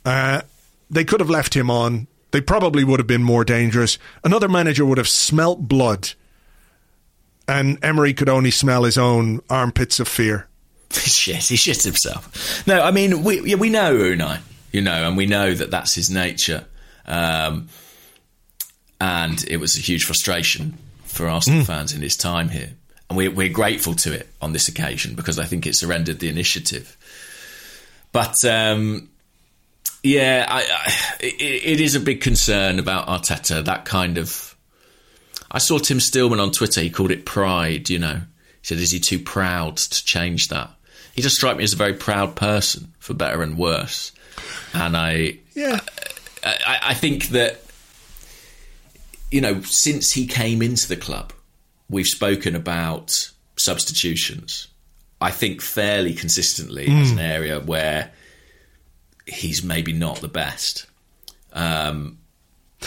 Uh, they could have left him on. They probably would have been more dangerous. Another manager would have smelt blood, and Emery could only smell his own armpits of fear. shit, he shits himself. No, I mean, we yeah, we know Unai, you know, and we know that that's his nature. Um, and it was a huge frustration for Arsenal fans in his time here. And we're, we're grateful to it on this occasion because I think it surrendered the initiative. But um, yeah, I, I, it, it is a big concern about Arteta. That kind of. I saw Tim Stillman on Twitter. He called it pride. You know, he said, "Is he too proud to change that?" He just struck me as a very proud person, for better and worse. And I, Yeah. I, I think that you know, since he came into the club, we've spoken about substitutions. I think fairly consistently as an mm. area where he's maybe not the best, um,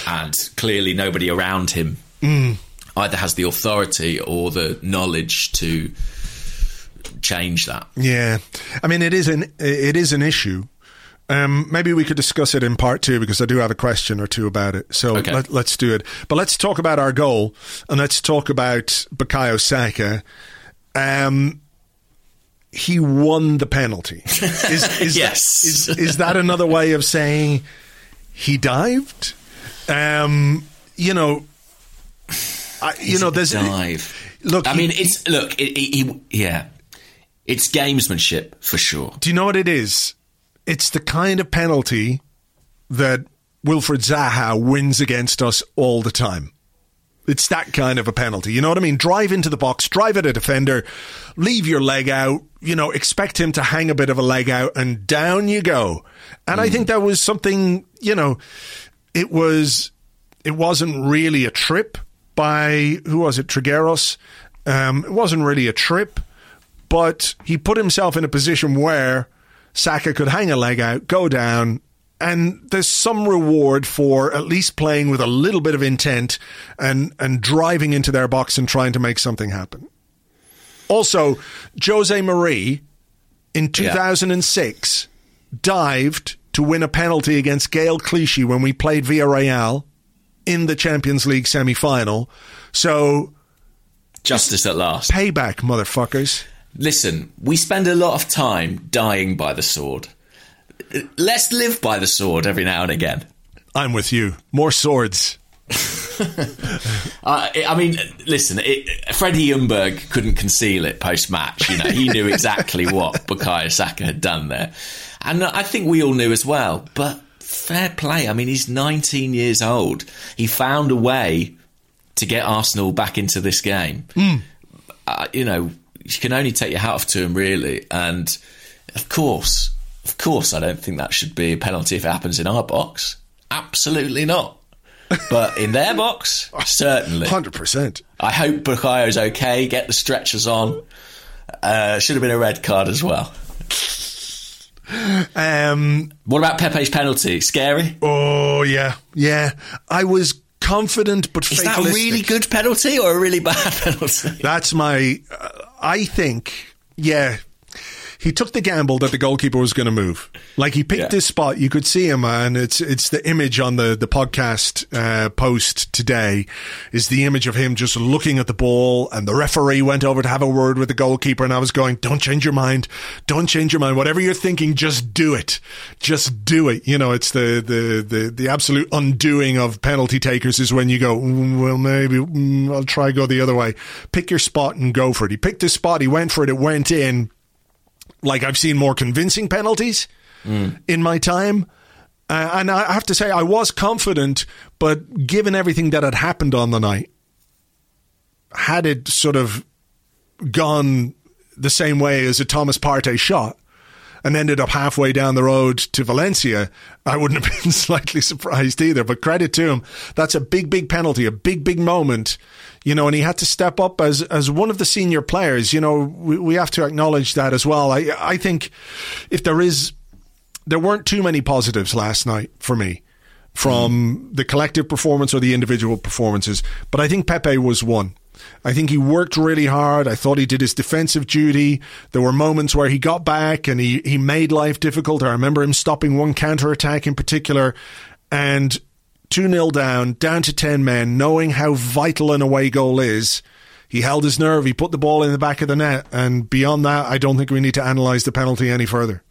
and clearly nobody around him either has the authority or the knowledge to change that. Yeah, I mean it is an it is an issue. Um, maybe we could discuss it in part two because I do have a question or two about it. So Okay. let, let's do it. But let's talk about our goal and let's talk about Bukayo Saka. Um, he won the penalty. Is, is Yes. That, is, is that another way of saying he dived? Um, you know, I, you know, there's dive. Look, I he- mean, it's look, it, it, he, yeah, it's gamesmanship for sure. Do you know what it is? It's the kind of penalty that Wilfried Zaha wins against us all the time. It's that kind of a penalty. You know what I mean? Drive into the box, drive at a defender, leave your leg out, you know, expect him to hang a bit of a leg out and down you go. And I think that was something, you know, it was, it wasn't really a trip by, who was it, Trigueros? Um, it wasn't really a trip, but he put himself in a position where Saka could hang a leg out, go down, and there's some reward for at least playing with a little bit of intent and and driving into their box and trying to make something happen. Also, Jose Mari in 2006 dived to win a penalty against Gael Clichy when we played Villarreal in the Champions League semi-final. So Justice at last. payback, motherfuckers. Listen, we spend a lot of time dying by the sword. Let's live by the sword every now and again. I'm with you. More swords. Uh, I mean, listen, it, Freddie Ljungberg couldn't conceal it post match. You know, he knew exactly what Bukayo Saka had done there. And I think we all knew as well. But fair play. I mean, he's 19 years old. He found a way to get Arsenal back into this game. Uh, you know, you can only take your hat off to him, really. And of course, of course, I don't think that should be a penalty if it happens in our box. Absolutely not. But in their box, certainly. 100%. I hope Bukayo's okay. Get the stretchers on. Uh, should have been a red card as well. Um, What about Pepe's penalty? Scary? oh, yeah. Yeah. I was confident but Is that a really good penalty or a really bad penalty? That's my. Uh, I think, yeah. He took the gamble that the goalkeeper was going to move. Like he picked Yeah. his spot. You could see him, and it's it's the image on the the podcast uh, post today is the image of him just looking at the ball, and the referee went over to have a word with the goalkeeper, and I was going, "Don't change your mind, don't change your mind. Whatever you're thinking, just do it, just do it." You know, it's the the the, the absolute undoing of penalty takers is when you go, "Mm, "Well, maybe mm, I'll try go the other way." Pick your spot and go for it. He picked his spot. He went for it. It went in like I've seen more convincing penalties in my time. Uh, and I have to say, I was confident, but given everything that had happened on the night, had it sort of gone the same way as a Thomas Partey shot and ended up halfway down the road to Valencia, I wouldn't have been slightly surprised either. But credit to him, that's a big, big penalty, a big, big moment, you know, and he had to step up as as one of the senior players. You know, we, we have to acknowledge that as well. I I think if there is, there weren't too many positives last night for me from hmm. the collective performance or the individual performances, but I think Pepe was one. I think he worked really hard. I thought he did his defensive duty. There were moments where he got back and he, he made life difficult. I remember him stopping one counter attack in particular and 2 0 down, down to 10 men, knowing how vital an away goal is. He held his nerve. He put the ball in the back of the net. And beyond that, I don't think we need to analyse the penalty any further.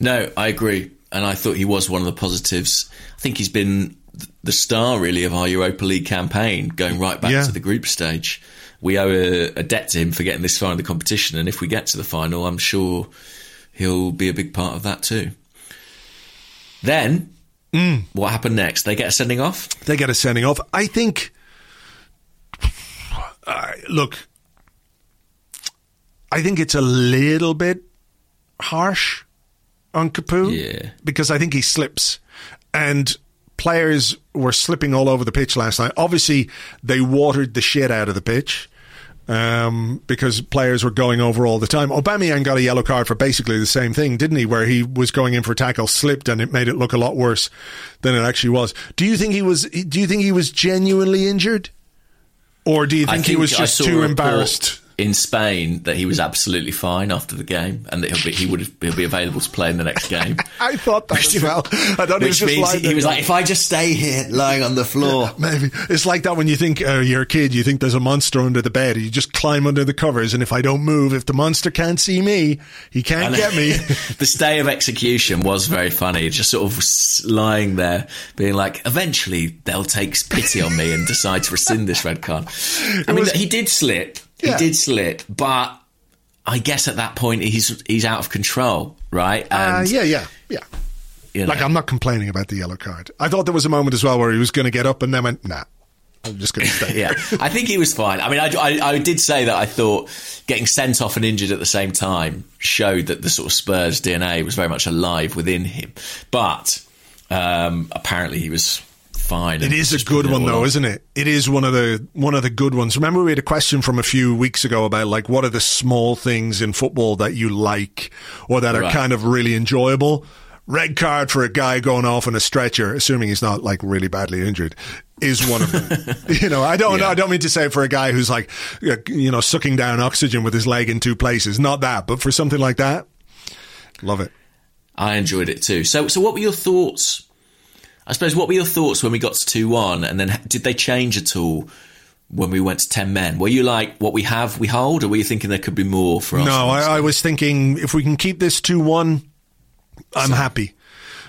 No, I agree. And I thought he was one of the positives. I think he's been the star, really, of our Europa League campaign, going right back Yeah. to the group stage. We owe a, a debt to him for getting this far in the competition. And if we get to the final, I'm sure he'll be a big part of that too. Then, what happened next? They get a sending off? they get a sending off. I think. Uh, look, I think it's a little bit harsh on Capoue. Yeah. Because I think he slips. And players were slipping all over the pitch last night. Obviously, they watered the shit out of the pitch. Um, because players were going over all the time. Aubameyang got a yellow card for basically the same thing, didn't he? Where he was going in for a tackle, slipped, and it made it look a lot worse than it actually was. Do you think he was? Do you think he was genuinely injured, or do you think, he was just too report embarrassed? In Spain that he was absolutely fine after the game, and that he'll be, he would he'll be available to play in the next game. I thought that as well. I he was Which just means he there was like, if I just stay here, lying on the floor. Maybe it's like that when you think uh, you're a kid, you think there's a monster under the bed. You just climb under the covers, and if I don't move, if the monster can't see me, he can't And get me. the stay of execution was very funny. Just sort of lying there, being like, eventually they'll take pity on me and decide to rescind this red card. I mean, was- he did slip. Yeah. He did slip, but I guess at that point he's he's out of control, right? Uh, yeah, yeah, yeah. you know, Like I'm not complaining about the yellow card. I thought there was a moment as well where he was going to get up and then went, nah, I'm just going to say. yeah, I think he was fine. I mean, I, I, I, did say that I thought getting sent off and injured at the same time showed that the sort of Spurs DNA was very much alive within him. But um, apparently he was fine. It is a good one though, isn't it? It is one of the one of the good ones. Remember we had a question from a few weeks ago about like what are the small things in football that you like or that are right. kind of really enjoyable. Red card for a guy going off on a stretcher, assuming he's not like really badly injured, is one of them. you know, I don't, yeah. I don't mean to say for a guy who's like, uh, you know, sucking down oxygen with his leg in two places. Not that, but for something like that, love it. I enjoyed it too. So, so what were your thoughts? I suppose what were your thoughts when we got to two one, and then did they change at all? When we went to ten men, were you like, "What we have, we hold," or were you thinking there could be more for us? No, I, I was thinking if we can keep this two one, I'm so, happy.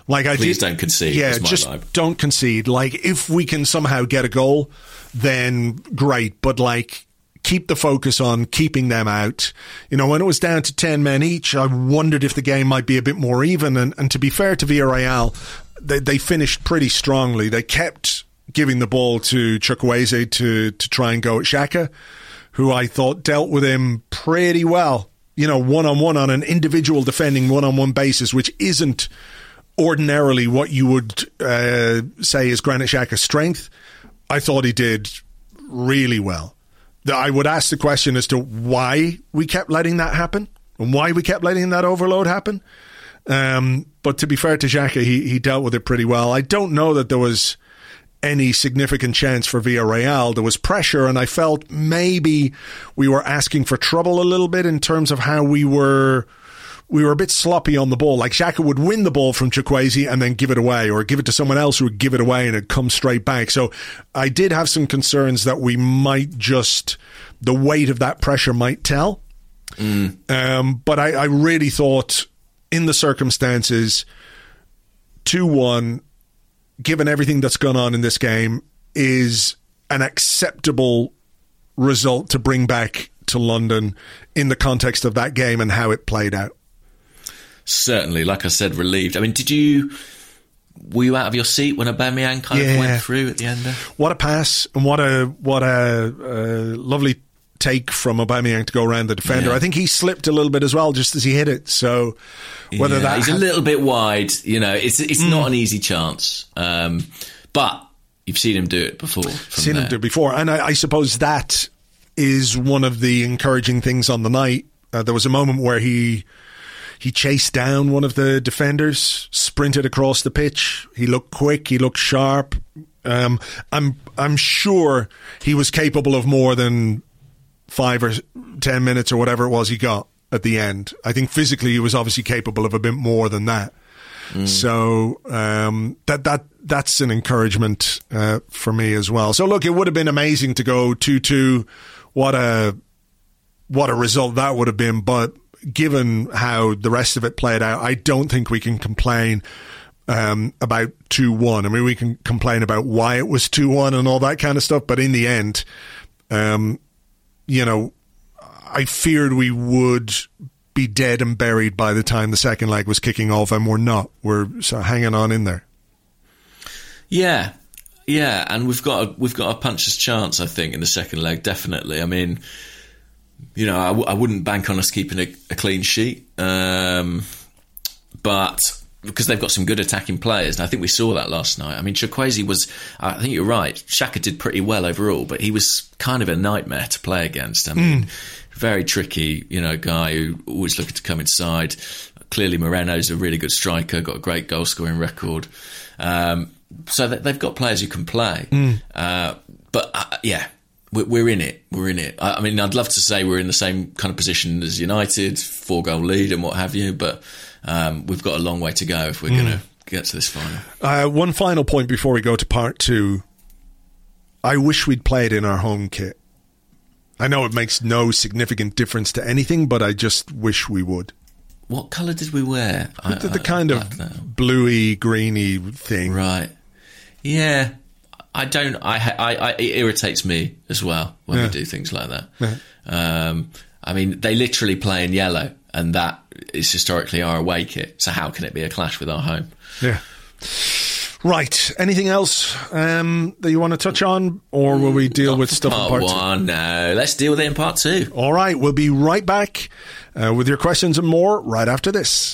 Like I please don't concede. Yeah, just don't concede. Like if we can somehow get a goal, then great. But like keep the focus on keeping them out. You know, when it was down to 10 men each, I wondered if the game might be a bit more even. And, and to be fair to Villarreal, they, they finished pretty strongly. They kept giving the ball to Chukwueze to, to try and go at Xhaka, who I thought dealt with him pretty well. You know, one on one on an individual defending one on one basis, which isn't ordinarily what you would uh, say is Granit Xhaka's strength. I thought he did really well. I would ask the question as to why we kept letting that happen and why we kept letting that overload happen. Um, but to be fair to Xhaka, he, he dealt with it pretty well. I don't know that there was any significant chance for Villarreal. There was pressure, and I felt maybe we were asking for trouble a little bit in terms of how we were we were a bit sloppy on the ball. Like Xhaka would win the ball from Chukwueze and then give it away, or give it to someone else who would give it away and it'd come straight back. So I did have some concerns that we might just the weight of that pressure might tell. Mm. Um, but I, I really thought, in the circumstances, two one, given everything that's gone on in this game, is an acceptable result to bring back to London in the context of that game and how it played out certainly, like I said, relieved. I mean, did you were you out of your seat when Aubameyang kind yeah. of went through at the end? There? What a pass and what a what a uh, lovely take from Aubameyang to go around the defender. Yeah. I think he slipped a little bit as well just as he hit it. So whether yeah, that he's had... a little bit wide, you know, it's it's mm. not an easy chance. Um, but you've seen him do it before. Seen there. him do it before, and I, I, suppose that is one of the encouraging things on the night. Uh, there was a moment where he he chased down one of the defenders, sprinted across the pitch. He looked quick. He looked sharp. Um, I'm I'm sure he was capable of more than five or ten minutes or whatever it was he got at the end. I think physically he was obviously capable of a bit more than that. Mm. So um, that that that's an encouragement uh, for me as well. So look, it would have been amazing to go two two. What a what a result that would have been, but given how the rest of it played out, I don't think we can complain um, about 2 1. I mean, we can complain about why it was 2 1 and all that kind of stuff, but in the end, um, you know, I feared we would be dead and buried by the time the second leg was kicking off, and we're not. We're so hanging on in there. Yeah, yeah, and we've got a, we've got a puncher's chance, I think, in the second leg. Definitely. I mean, you know, I w- I wouldn't bank on us keeping a, a clean sheet, um, but because they've got some good attacking players, and I think we saw that last night. I mean, Chukwueze was, I think you're right. Xhaka did pretty well overall, but he was kind of a nightmare to play against. I mean, mm. very tricky, you know, guy who always looking to come inside. Clearly, Moreno's a really good striker, got a great goal scoring record. Um, so they've got players who can play. Mm. Uh, but uh, yeah, we're in it. We're in it. I mean, I'd love to say we're in the same kind of position as United, four goal lead and what have you, but um, we've got a long way to go if we're mm. going to get to this final. Uh, one final point before we go to part two. I wish we'd played in our home kit. I know it makes no significant difference to anything, but I just wish we would. What colour did we wear? The, the kind of bluey, greeny thing. Right. Yeah, I don't. I, I, I, it irritates me as well when yeah. we do things like that. Yeah. Um, I mean, they literally play in yellow, and that is historically our away kit. So how can it be a clash with our home? Yeah. Right. Anything else um, that you want to touch on, or will we deal with stuff part in part one, no. Let's deal with it in part two. two? All right. We'll be right back uh, with your questions and more right after this.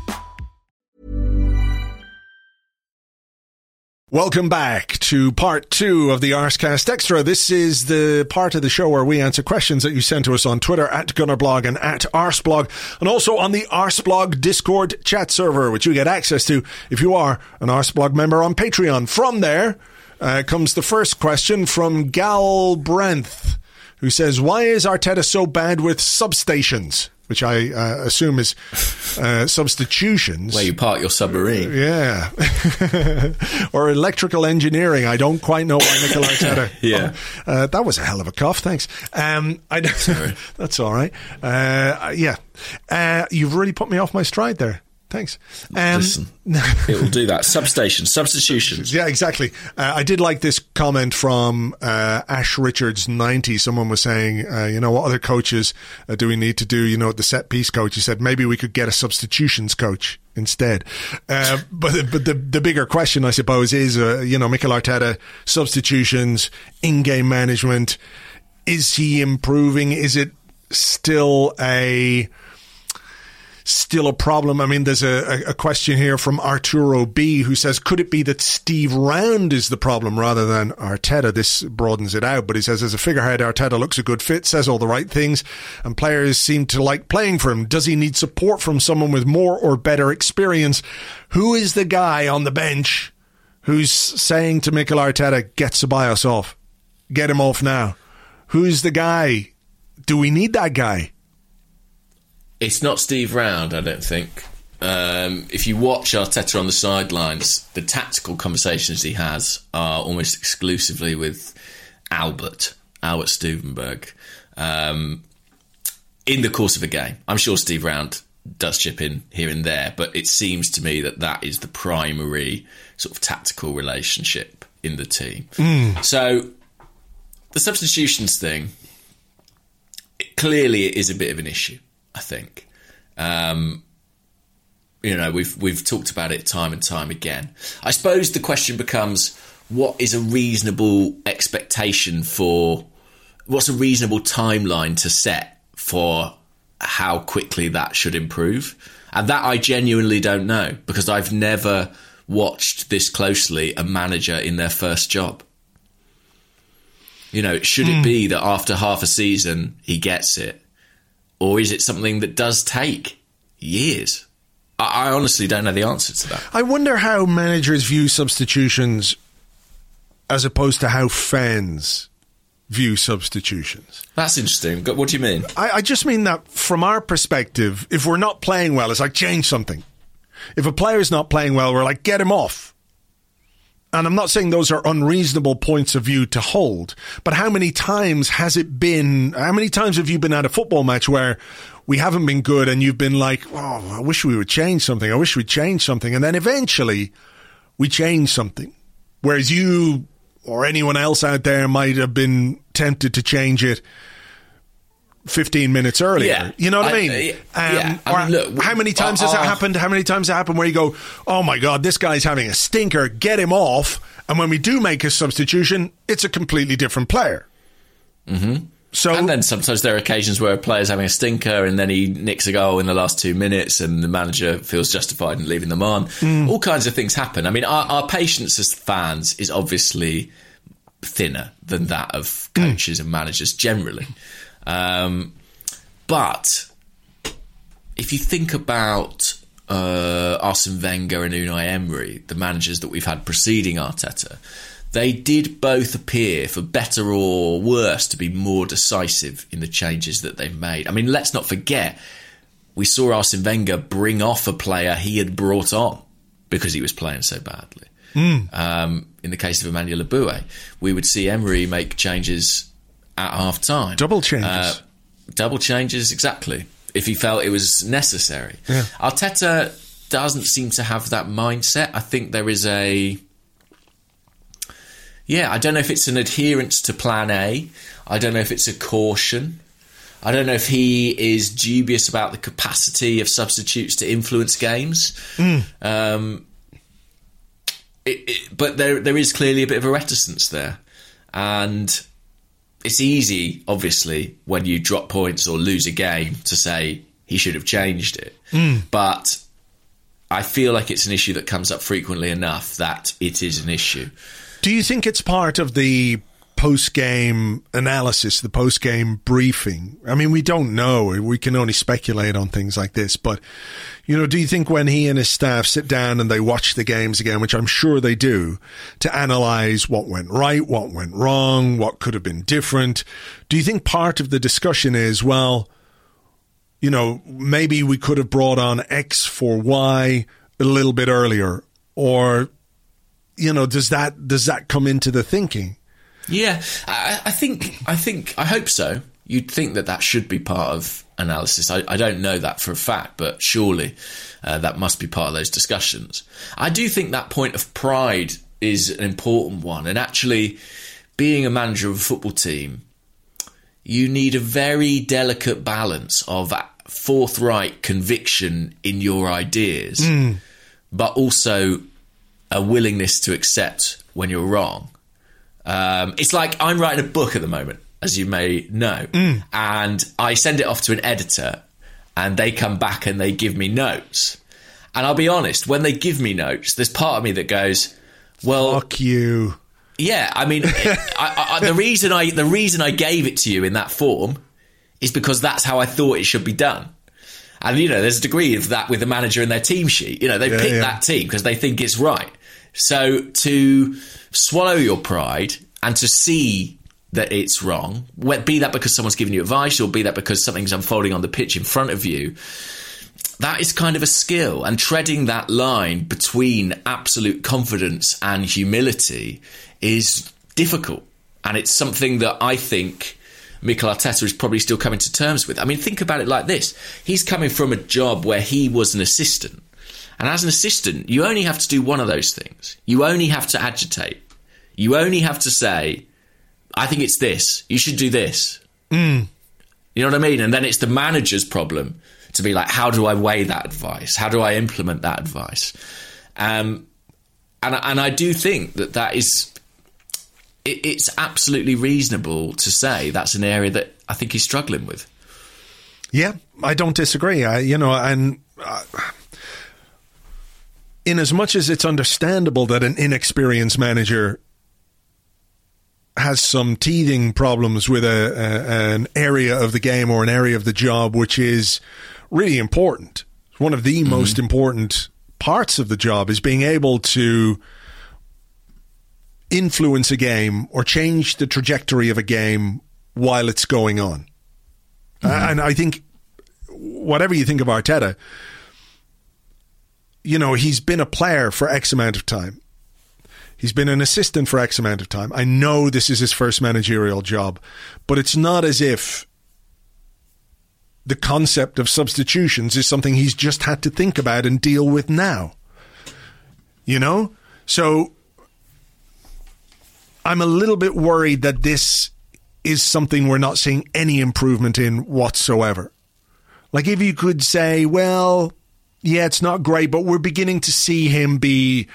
Welcome back to part two of the Arsecast Extra. This is the part of the show where we answer questions that you send to us on Twitter at Gunnerblog and at Arseblog, and also on the Arseblog Discord chat server, which you get access to if you are an Arseblog member on Patreon. From there uh, comes the first question from Gal Brenth, who says, "Why is Arteta so bad with substations?" Which I uh, assume is uh, substitutions. Where you park your submarine. Yeah. or electrical engineering. I don't quite know why Mikel Arteta. Yeah. Uh, that was a hell of a cough. Thanks. Um, I, that's all right. Uh, yeah. Uh, you've really put me off my stride there. Thanks. Um, Listen, it will do that. Substation, substitutions. yeah, exactly. Uh, I did like this comment from uh, Ash Richards, 90. Someone was saying, uh, you know, what other coaches uh, do we need to do? You know, the set piece coach. He said, maybe we could get a substitutions coach instead. Uh, but but the, the bigger question, I suppose, is, uh, you know, Mikel Arteta, substitutions, in game management. Is he improving? Is it still a still a problem. I mean, there's a, a question here from Arturo B who says, could it be that Steve Round is the problem rather than Arteta? This broadens it out, but he says, as a figurehead, Arteta looks a good fit, says all the right things, and players seem to like playing for him. Does he need support from someone with more or better experience? Who is the guy on the bench who's saying to Mikel Arteta, get Ceballos off? Get him off now. Who's the guy? Do we need that guy? It's not Steve Round, I don't think. Um, if you watch Arteta on the sidelines, the tactical conversations he has are almost exclusively with Albert, Albert Stuivenberg, um, in the course of a game. I'm sure Steve Round does chip in here and there, but it seems to me that that is the primary sort of tactical relationship in the team. So the substitutions thing, it, clearly it is a bit of an issue. I think. Um, you know, we've we've talked about it time and time again. I suppose the question becomes: what is a reasonable expectation for? What's a reasonable timeline to set for how quickly that should improve? And that I genuinely don't know because I've never watched this closely a manager in their first job. You know, should it be that after half a season he gets it? Or is it something that does take years? I, I honestly don't know the answer to that. I wonder how managers view substitutions as opposed to how fans view substitutions. That's interesting. What do you mean? I, I just mean that from our perspective, if we're not playing well, it's like change something. If a player's not playing well, we're like, get him off. And I'm not saying those are unreasonable points of view to hold, but how many times has it been, how many times have you been at a football match where we haven't been good and you've been like, oh, I wish we would change something. I wish we'd change something. And then eventually we change something. Whereas you or anyone else out there might have been tempted to change it 15 minutes earlier. Yeah. You know what I, I- mean? uh, yeah. I mean, look, how many times has uh, that uh, happened? How many times has it happened where you go, oh my God, this guy's having a stinker, get him off. And when we do make a substitution, it's a completely different player. Mm-hmm. So And then sometimes there are occasions where a player's having a stinker and then he nicks a goal in the last two minutes and the manager feels justified in leaving them on. All kinds of things happen. I mean, our, our patience as fans is obviously thinner than that of coaches and managers generally. Um, but if you think about uh, Arsene Wenger and Unai Emery, the managers that we've had preceding Arteta, they did both appear, for better or worse, to be more decisive in the changes that they've made. I mean, let's not forget, we saw Arsene Wenger bring off a player he had brought on because he was playing so badly. Um, in the case of Emmanuel Eboué, we would see Emery make changes at half time. Double changes. Uh, double changes, exactly. If he felt it was necessary. Arteta doesn't seem to have that mindset. I think there is a. Yeah, I don't know if it's an adherence to plan A. I don't know if it's a caution. I don't know if he is dubious about the capacity of substitutes to influence games. Um, it, it, but there there is clearly a bit of a reticence there, and it's easy, obviously, when you drop points or lose a game to say he should have changed it. Hmm. But I feel like it's an issue that comes up frequently enough that it is an issue. Do you think it's part of the post game analysis, the post game briefing? I mean, we don't know. We can only speculate on things like this. But, you know, do you think when he and his staff sit down and they watch the games again, which I'm sure they do, to analyze what went right, what went wrong, what could have been different, do you think part of the discussion is, well, you know, maybe we could have brought on X for Y a little bit earlier, or you know, does that does that come into the thinking? Yeah, I, I think, I think, I hope so. You'd think that that should be part of analysis. I, I don't know that for a fact, but surely uh, that must be part of those discussions. I do think that point of pride is an important one, and actually, being a manager of a football team, you need a very delicate balance of forthright conviction in your ideas, but also a willingness to accept when you're wrong. Um, it's like I'm writing a book at the moment, as you may know, and I send it off to an editor, and they come back and they give me notes. And I'll be honest, when they give me notes, there's part of me that goes, "Well, Fuck you. yeah, I mean, I, I, the reason I the reason I gave it to you in that form is because that's how I thought it should be done. And you know, there's a degree of that with the manager and their team sheet. You know, they Yeah, pick yeah. that team because they think it's right. So to swallow your pride and to see that it's wrong, be that because someone's giving you advice or be that because something's unfolding on the pitch in front of you, that is kind of a skill. And treading that line between absolute confidence and humility is difficult. And it's something that I think Mikel Arteta is probably still coming to terms with. I mean, think about it like this he's coming from a job where he was an assistant. And as an assistant, you only have to do one of those things. You only have to agitate. You only have to say, I think it's this. You should do this. You know what I mean? And then it's the manager's problem to be like, how do I weigh that advice? How do I implement that advice? Um, and and I do think that that is it, it's absolutely reasonable to say that's an area that I think he's struggling with. Yeah, I don't disagree. I, you know, and uh, in as much as it's understandable that an inexperienced manager has some teething problems with a, a an area of the game or an area of the job which is really important. One of the mm-hmm. most important parts of the job is being able to influence a game or change the trajectory of a game while it's going on. Mm-hmm. And I think whatever you think of Arteta, you know, he's been a player for X amount of time. He's been an assistant for X amount of time. I know this is his first managerial job, but it's not as if the concept of substitutions is something he's just had to think about and deal with now. You know? So I'm a little bit worried that this is something we're not seeing any improvement in whatsoever. Like if you could say, well, yeah, it's not great, but we're beginning to see him be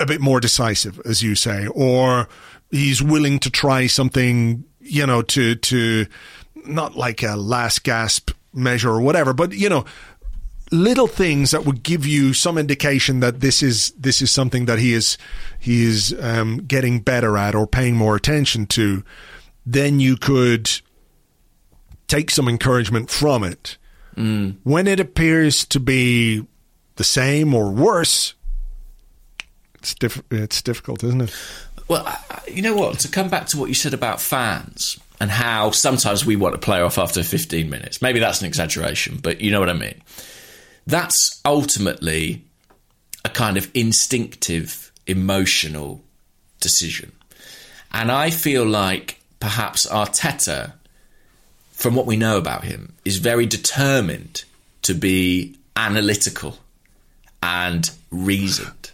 a bit more decisive, as you say, or he's willing to try something, you know, to to not like a last gasp measure or whatever, but you know, little things that would give you some indication that this is this is something that he is he is um, getting better at or paying more attention to, then you could take some encouragement from it. Mm. When it appears to be the same or worse, it's diff- it's difficult, isn't it? Well, you know what? To come back to what you said about fans and how sometimes we want a player off after 15 minutes. Maybe that's an exaggeration, but you know what I mean. That's ultimately a kind of instinctive, emotional decision. And I feel like perhaps Arteta, from what we know about him, is very determined to be analytical and reasoned.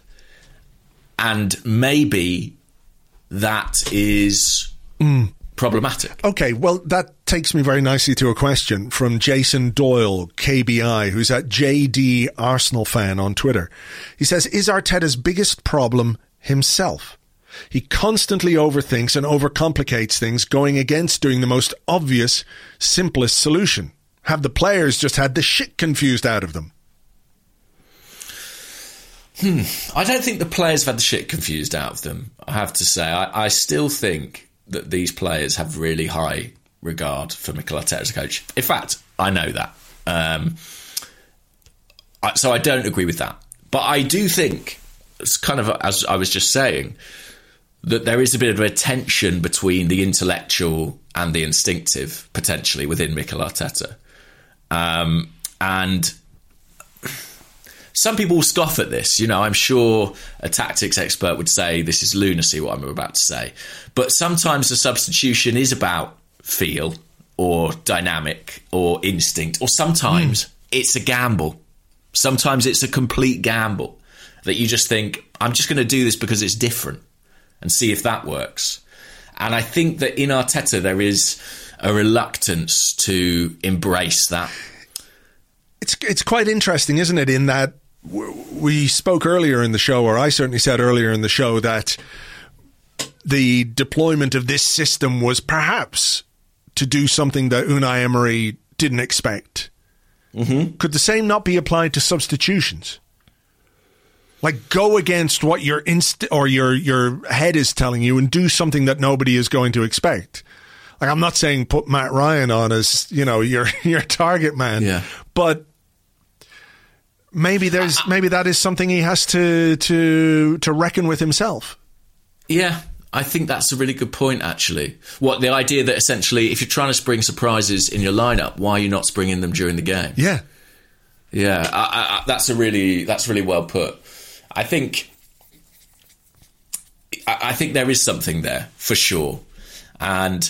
And maybe that is hmm. problematic. Okay, well, that takes me very nicely to a question from Jason Doyle, KBI, who's at JD Arsenal fan on Twitter. He says, Is Arteta's biggest problem himself? He constantly overthinks and overcomplicates things, going against doing the most obvious, simplest solution. Have the players just had the shit confused out of them? Hmm. I don't think the players have had the shit confused out of them. I have to say, I, I still think that these players have really high regard for Mikel Arteta as a coach. In fact, I know that. Um, so I don't agree with that. But I do think, it's kind of as I was just saying, that there is a bit of a tension between the intellectual and the instinctive potentially within Mikel Arteta. Um, and some people will scoff at this. You know, I'm sure a tactics expert would say this is lunacy, what I'm about to say. But sometimes the substitution is about feel or dynamic or instinct, or sometimes it's a gamble. Sometimes it's a complete gamble that you just think, I'm just going to do this because it's different and see if that works. And I think that in Arteta, there is a reluctance to embrace that. It's it's quite interesting, isn't it? In that we spoke earlier in the show, or I certainly said earlier in the show that the deployment of this system was perhaps to do something that Unai Emery didn't expect. Mm-hmm. Could the same not be applied to substitutions? Like go against what your inst or your your head is telling you and do something that nobody is going to expect. Like I'm not saying put Mat Ryan on as you know your your target man, Yeah. but maybe there's maybe that is something he has to to to reckon with himself. Yeah, I think that's a really good point, actually. What the idea that essentially, if you're trying to spring surprises in your lineup, why are you not springing them during the game? Yeah, Yeah, I, I, I, that's a really that's really well put. I think I, think there is something there for sure, and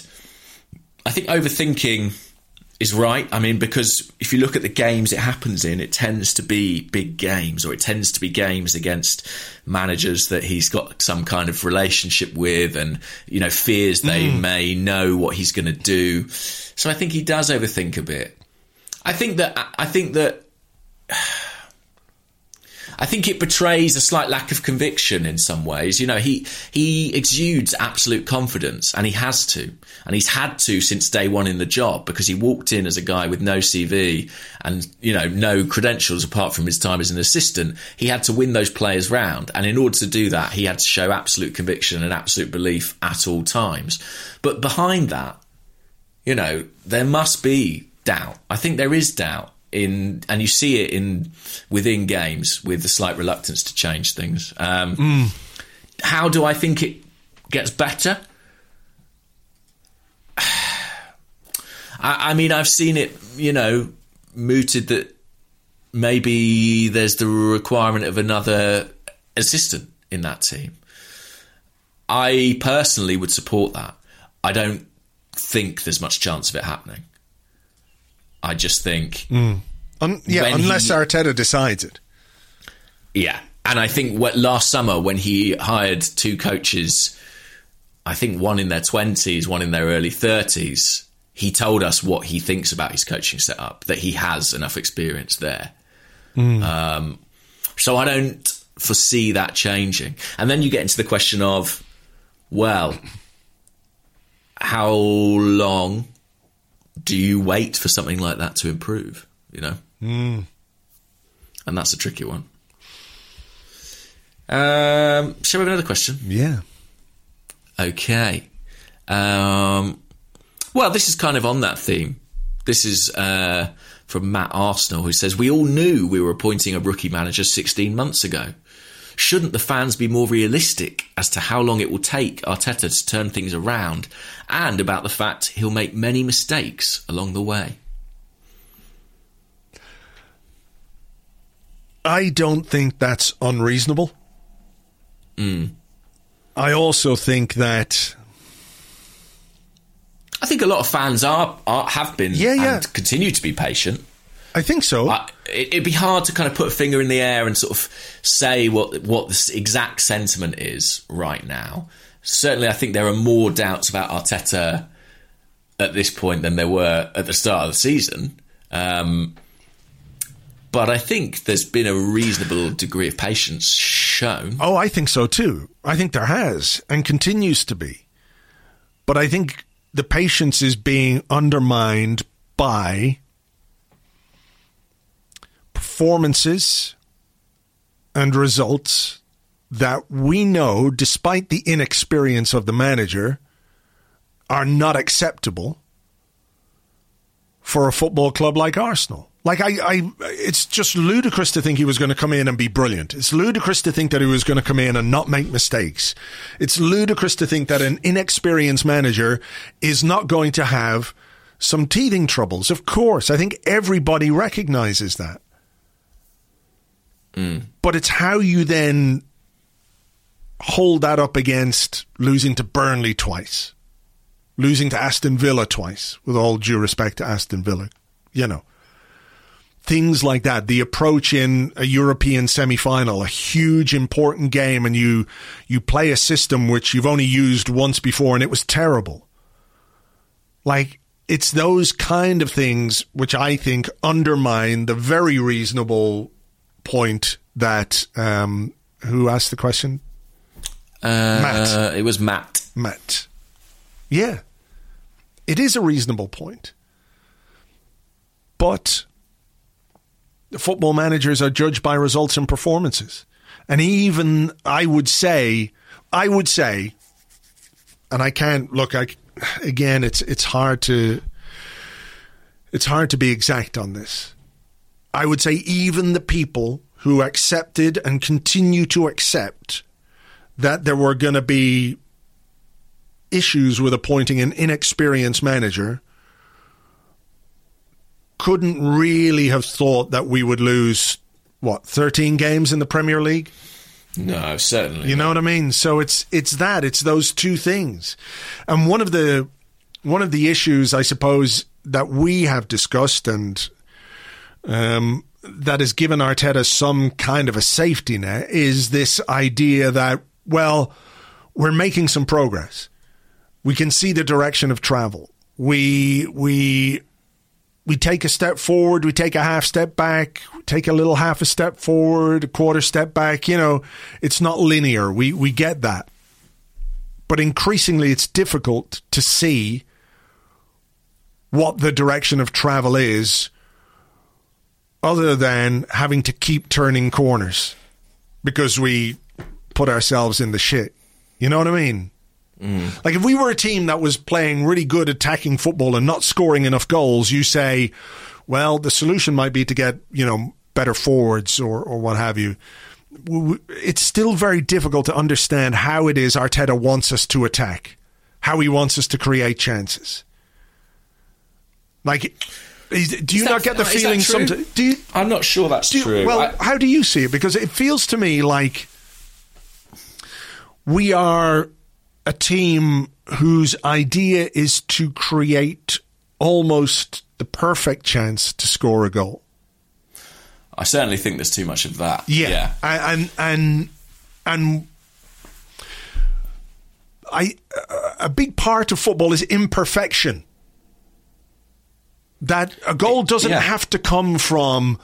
I think overthinking is right. I mean, because if you look at the games it happens in, it tends to be big games, or it tends to be games against managers that he's got some kind of relationship with, and you know fears they mm. may know what he's going to do. So I think he does overthink a bit. I think that I think that I think it betrays a slight lack of conviction in some ways. You know, he he exudes absolute confidence, and he has to, and he's had to since day one in the job because he walked in as a guy with no CV and you know no credentials apart from his time as an assistant. He had to win those players round, and in order to do that, he had to show absolute conviction and absolute belief at all times. But behind that, you know, there must be doubt. I think there is doubt in, and you see it in within games with the slight reluctance to change things. Um, How do I think it gets better? I, I mean, I've seen it, you know, mooted that maybe there's the requirement of another assistant in that team. I personally would support that. I don't think there's much chance of it happening. I just think, Un- yeah. Unless he- Arteta decides it. yeah. And I think what, last summer when he hired two coaches, I think one in their 20s, one in their early 30s, he told us what he thinks about his coaching setup, that he has enough experience there. Um, so I don't foresee that changing. And then you get into the question of, well, how long do you wait for something like that to improve? You know, Mm. and that's a tricky one. Um, shall we have another question? Yeah. Okay. Um, well, this is kind of on that theme. This is uh, from Matt Arsenal, who says, We all knew we were appointing a rookie manager 16 months ago. Shouldn't the fans be more realistic as to how long it will take Arteta to turn things around and about the fact he'll make many mistakes along the way? I don't think that's unreasonable. Hmm. I also think that I think a lot of fans are, are have been Yeah, yeah. and continue to be patient. I think so. I, it, it'd be hard to kind of put a finger in the air and sort of say what what the exact sentiment is right now. Certainly, I think there are more doubts about Arteta at this point than there were at the start of the season. Um, but I think there's been a reasonable degree of patience shown. Oh, I think so too. I think there has and continues to be. But I think the patience is being undermined by performances and results that we know, despite the inexperience of the manager, are not acceptable for a football club like Arsenal. Like I, I, it's just ludicrous to think he was going to come in and be brilliant. It's ludicrous to think that he was going to come in and not make mistakes. It's ludicrous to think that an inexperienced manager is not going to have some teething troubles. Of course, I think everybody recognizes that. Mm. But it's how you then hold that up against losing to Burnley twice, losing to Aston Villa twice, with all due respect to Aston Villa, you know. Things like that, the approach in a European semi-final, a huge important game, and you you play a system which you've only used once before, and it was terrible. Like it's those kind of things which I think undermine the very reasonable point that um, who asked the question, Uh, Matt. It was Matt. Matt. Yeah, it is a reasonable point, but the football managers are judged by results and performances, and even I would say, I would say, and I can't look. I again, it's it's hard to it's hard to be exact on this. I would say even the people who accepted and continue to accept that there were going to be issues with appointing an inexperienced manager couldn't really have thought that we would lose what 13 games in the Premier League No, certainly. you know what I mean? So it's it's that it's those two things, and one of the one of the issues I suppose that we have discussed and um, that has given Arteta some kind of a safety net is this idea that well we're making some progress, we can see the direction of travel, we we we take a step forward, we take a half step back, take a little half a step forward, a quarter step back. You know, it's not linear. We we get that, but increasingly, it's difficult to see what the direction of travel is, other than having to keep turning corners because we put ourselves in the shit. You know what I mean? Mm. Like if we were a team that was playing really good attacking football and not scoring enough goals, you say, well, the solution might be to get, you know, better forwards or, or what have you. W- w- It's still very difficult to understand how it is Arteta wants us to attack, how he wants us to create chances. Like, do you Is not get the is feeling sometimes? Do you, I'm not sure that's do you- true. Well, I- how do you see it? Because it feels to me like we are a team whose idea is to create almost the perfect chance to score a goal. I certainly think there's too much of that. Yeah, and and and I a big part of football is imperfection. That a goal doesn't Yeah. have to come from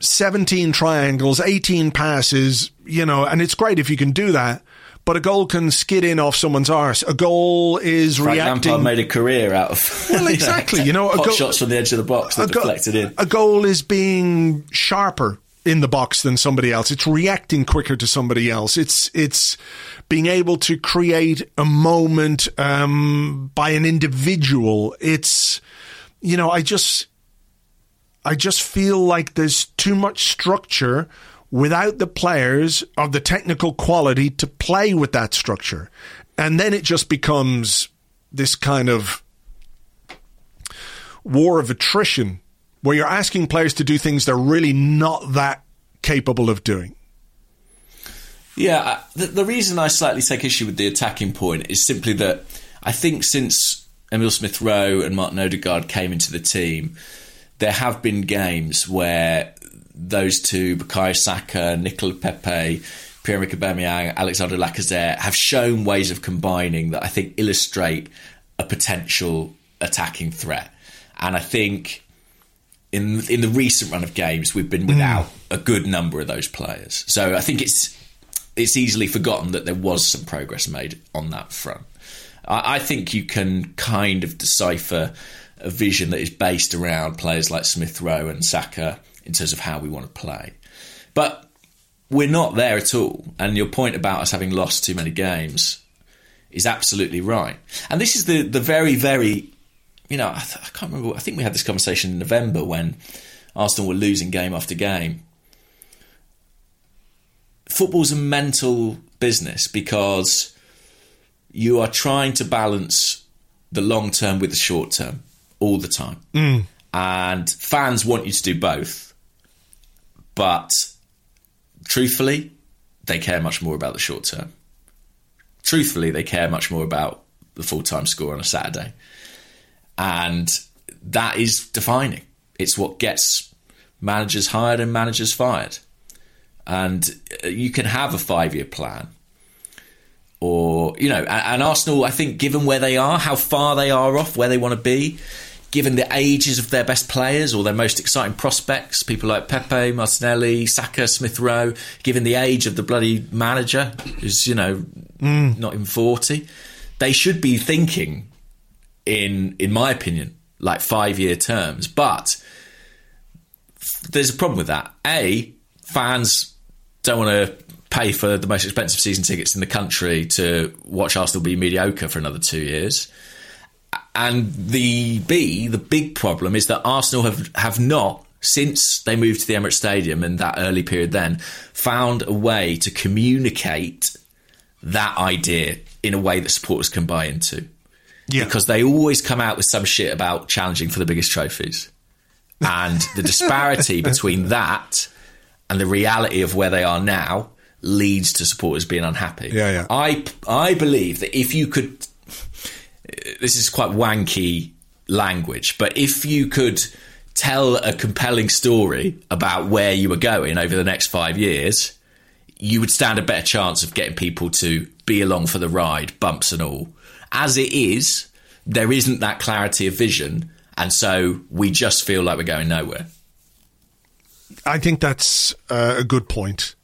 17 triangles, 18 passes, you know, and it's great if you can do that, but a goal can skid in off someone's arse. A goal is Frank reacting. Lampard made a career out of Well, exactly. You know, a goal- shots from the edge of the box that go- deflected in. a goal is being sharper in the box than somebody else. It's reacting quicker to somebody else. It's it's being able to create a moment um, by an individual. It's you know, I just I just feel like there's too much structure without the players of the technical quality to play with that structure. And then it just becomes this kind of war of attrition where you're asking players to do things they're really not that capable of doing. Yeah, the, the reason I slightly take issue with the attacking point is simply that I think since Emil Smith Rowe and Martin Odegaard came into the team, there have been games where those two, Bukayo Saka, Nicola Pepe, Pierre-Emerick Aubameyang, Alexander Lacazette, have shown ways of combining that I think illustrate a potential attacking threat. And I think in in the recent run of games, we've been mm. without a good number of those players. So I think it's it's easily forgotten that there was some progress made on that front. I, I think you can kind of decipher a vision that is based around players like Smith Rowe and Saka in terms of how we want to play. But we're not there at all. And your point about us having lost too many games is absolutely right. And this is the the very very you know I, th- I can't remember. I think we had this conversation in November when Arsenal were losing game after game. Football's a mental business because you are trying to balance the long term with the short term all the time. Mm. And fans want you to do both. But truthfully, they care much more about the short term. Truthfully, they care much more about the full time score on a Saturday. And that is defining. It's what gets managers hired and managers fired. And uh, you can have a five year plan. Or, you know, and, and Arsenal, I think, given where they are, how far they are off where they want to be, given the ages of their best players or their most exciting prospects, people like Pepe, Martinelli, Saka, Smith Rowe, given the age of the bloody manager, who's, you know, mm. not even 40, they should be thinking in in my opinion, like five year terms. But there's a problem with that. A, fans don't want to pay for the most expensive season tickets in the country to watch Arsenal be mediocre for another two years. And the B, the big problem is that Arsenal have, have not, since they moved to the Emirates Stadium in that early period then, found a way to communicate that idea in a way that supporters can buy into Yeah. because they always come out with some shit about challenging for the biggest trophies. And the disparity between that and the reality of where they are now leads to supporters being unhappy. Yeah, yeah. I I believe that if you could this is quite wanky language, but if you could tell a compelling story about where you were going over the next 5 years, you would stand a better chance of getting people to be along for the ride, bumps and all. As it is, there isn't that clarity of vision, and so we just feel like we're going nowhere. I think that's uh, a good point.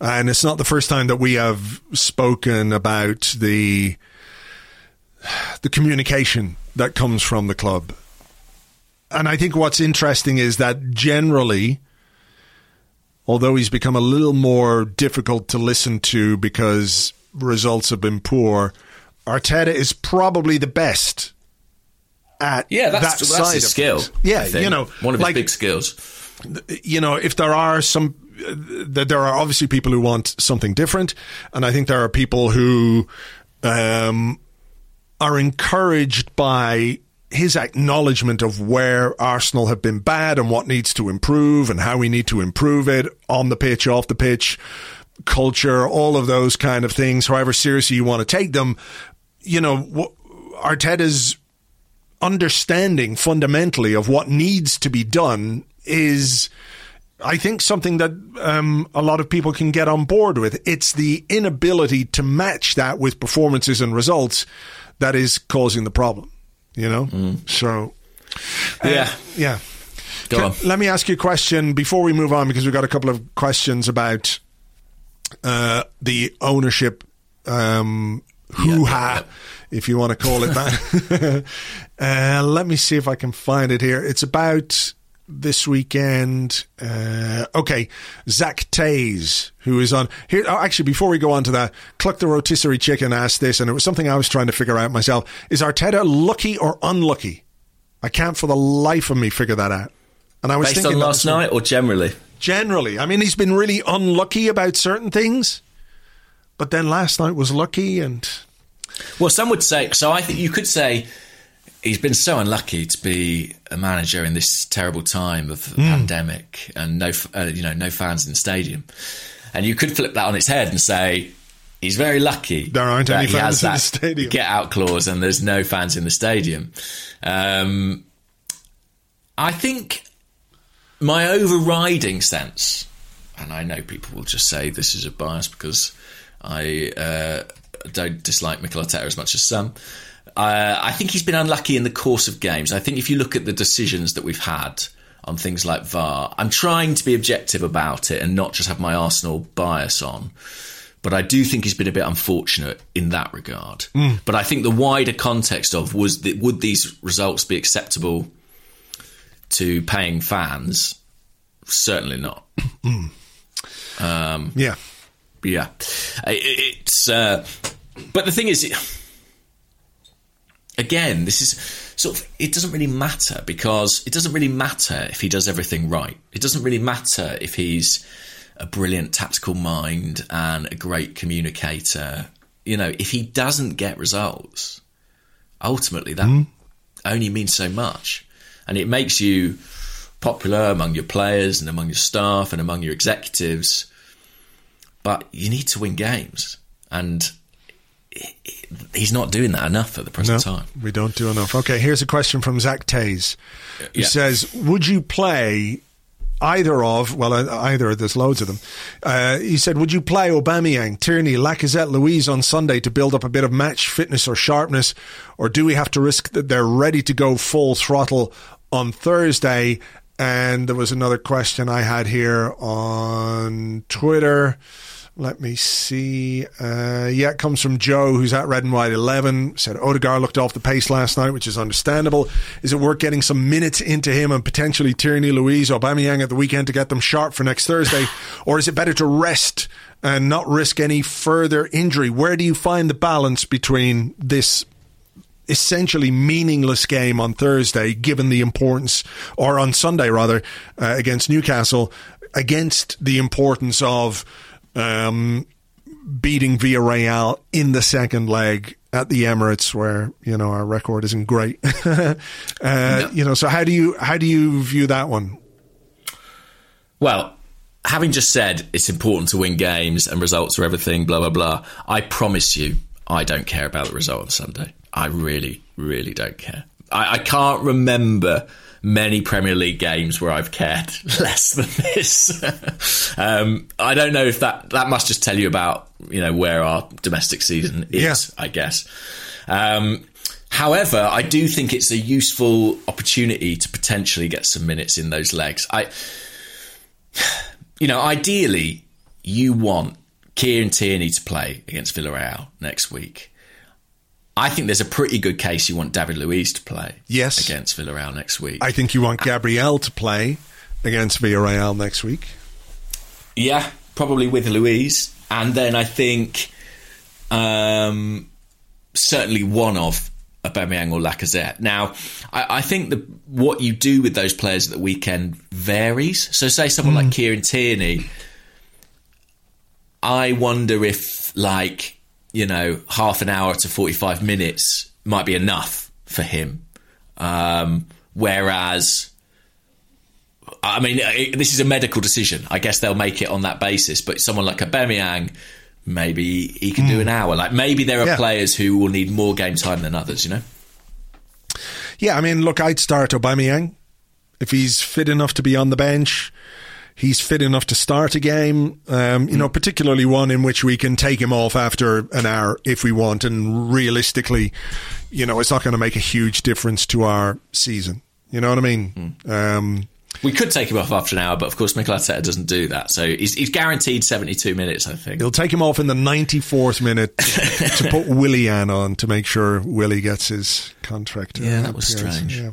And it's not the first time that we have spoken about the the communication that comes from the club. And I think what's interesting is that generally although he's become a little more difficult to listen to because results have been poor, Arteta is probably the best at Yeah, that's that that's side his of skill. things. Yeah, I think. you know, one of his like- big skills. you know, if there are some, that there are obviously people who want something different, and I think there are people who um, are encouraged by his acknowledgement of where Arsenal have been bad and what needs to improve and how we need to improve it on the pitch, off the pitch, culture, all of those kind of things. However seriously you want to take them, you know, Arteta's understanding fundamentally of what needs to be done is I think something that um, a lot of people can get on board with. It's the inability to match that with performances and results that is causing the problem. You know, so uh, Yeah. yeah. Go Can- on. Let me ask you a question before we move on because we've got a couple of questions about uh, the ownership um, hoo ha, yeah, yeah. if you want to call it that. uh, let me see if I can find it here. It's about this weekend. Uh, okay, Zach Tays, who is on here. Oh, actually, before we go on to that, Cluck the Rotisserie Chicken asked this, and it was something I was trying to figure out myself. Is Arteta lucky or unlucky? I can't for the life of me figure that out. And I was Based thinking on last night or generally? Generally, I mean, he's been really unlucky about certain things, but then last night was lucky, and Well, some would say. So I think you could say he's been so unlucky to be a manager in this terrible time of Hmm. pandemic and no, uh, you know, no fans in the stadium. And you could flip that on its head and say he's very lucky. There aren't any fans in the stadium. Get out clause and there's no fans in the stadium. Um, I think my overriding sense, and I know people will just say this is a bias because I uh, don't dislike Mikel Arteta as much as some. Uh, I think he's been unlucky in the course of games. I think if you look at the decisions that we've had on things like VAR, I'm trying to be objective about it and not just have my Arsenal bias on. But I do think he's been a bit unfortunate in that regard. But I think the wider context of was that would these results be acceptable to paying fans? Certainly not. yeah, Yeah, I- I- it's. Uh, but the thing is, it, again, this is sort of. It doesn't really matter because it doesn't really matter if he does everything right. It doesn't really matter if he's a brilliant tactical mind and a great communicator. You know, if he doesn't get results, ultimately that hmm? only means so much, and it makes you popular among your players and among your staff and among your executives but you need to win games, and he's not doing that enough at the no, present time. we don't do enough. Okay, here's a question from Zach Tays, who Yeah. says, "Would you play?" Either of, well, uh, either, there's loads of them. Uh, he said, Would you play Aubameyang, Tierney, Lacazette, Luiz on Sunday to build up a bit of match fitness or sharpness? Or do we have to risk that they're ready to go full throttle on Thursday? And there was another question I had here on Twitter. Let me see. Uh, yeah, it comes from Joe, who's at Red and White 11. Said Odegaard looked off the pace last night, which is understandable. Is it worth getting some minutes into him and potentially Tierney, Luiz, or Aubameyang at the weekend to get them sharp for next Thursday? or is it better to rest and not risk any further injury? Where do you find the balance between this essentially meaningless game on Thursday, given the importance, or on Sunday rather, uh, against Newcastle, against the importance of um, beating Villarreal in the second leg at the Emirates, where you know our record isn't great. uh, You know, so how do you how do you view that one? Well, having just said it's important to win games and results are everything, blah blah blah. I promise you, I don't care about the result on Sunday. I really, really don't care. I, I can't remember many Premier League games where I've cared less than this. um, I don't know if that that must just tell you about you know where our domestic season is. Yeah. I guess. Um, however, I do think it's a useful opportunity to potentially get some minutes in those legs. I, you know, ideally, you want Kieran Tierney to play against Villarreal next week. I think there's a pretty good case you want David Luiz to play Yes. against Villarreal next week. I think you want Gabriel to play against Villarreal next week. Yeah, probably with Luiz, and then I think um, certainly one of Aubameyang or Lacazette. Now, I, I think the what you do with those players at the weekend varies. So, say someone like Kieran Tierney, I wonder if like you know half an hour to forty five minutes might be enough for him, um, whereas. I mean, it, this is a medical decision. I guess they'll make it on that basis. But someone like Aubameyang, maybe he can do an hour. Like maybe there are Yeah. players who will need more game time than others. You know. Yeah, I mean, look, I'd start Aubameyang if he's fit enough to be on the bench. He's fit enough to start a game, um, you know, particularly one in which we can take him off after an hour if we want. And realistically, you know, it's not going to make a huge difference to our season. You know what I mean? Um, We could take him off after an hour, but of course Mikel Arteta doesn't do that. So he's, he's guaranteed 72 minutes, I think. He'll take him off in the 94th minute to put Willian on to make sure Willie gets his contract. Yeah, that was strange. Yeah.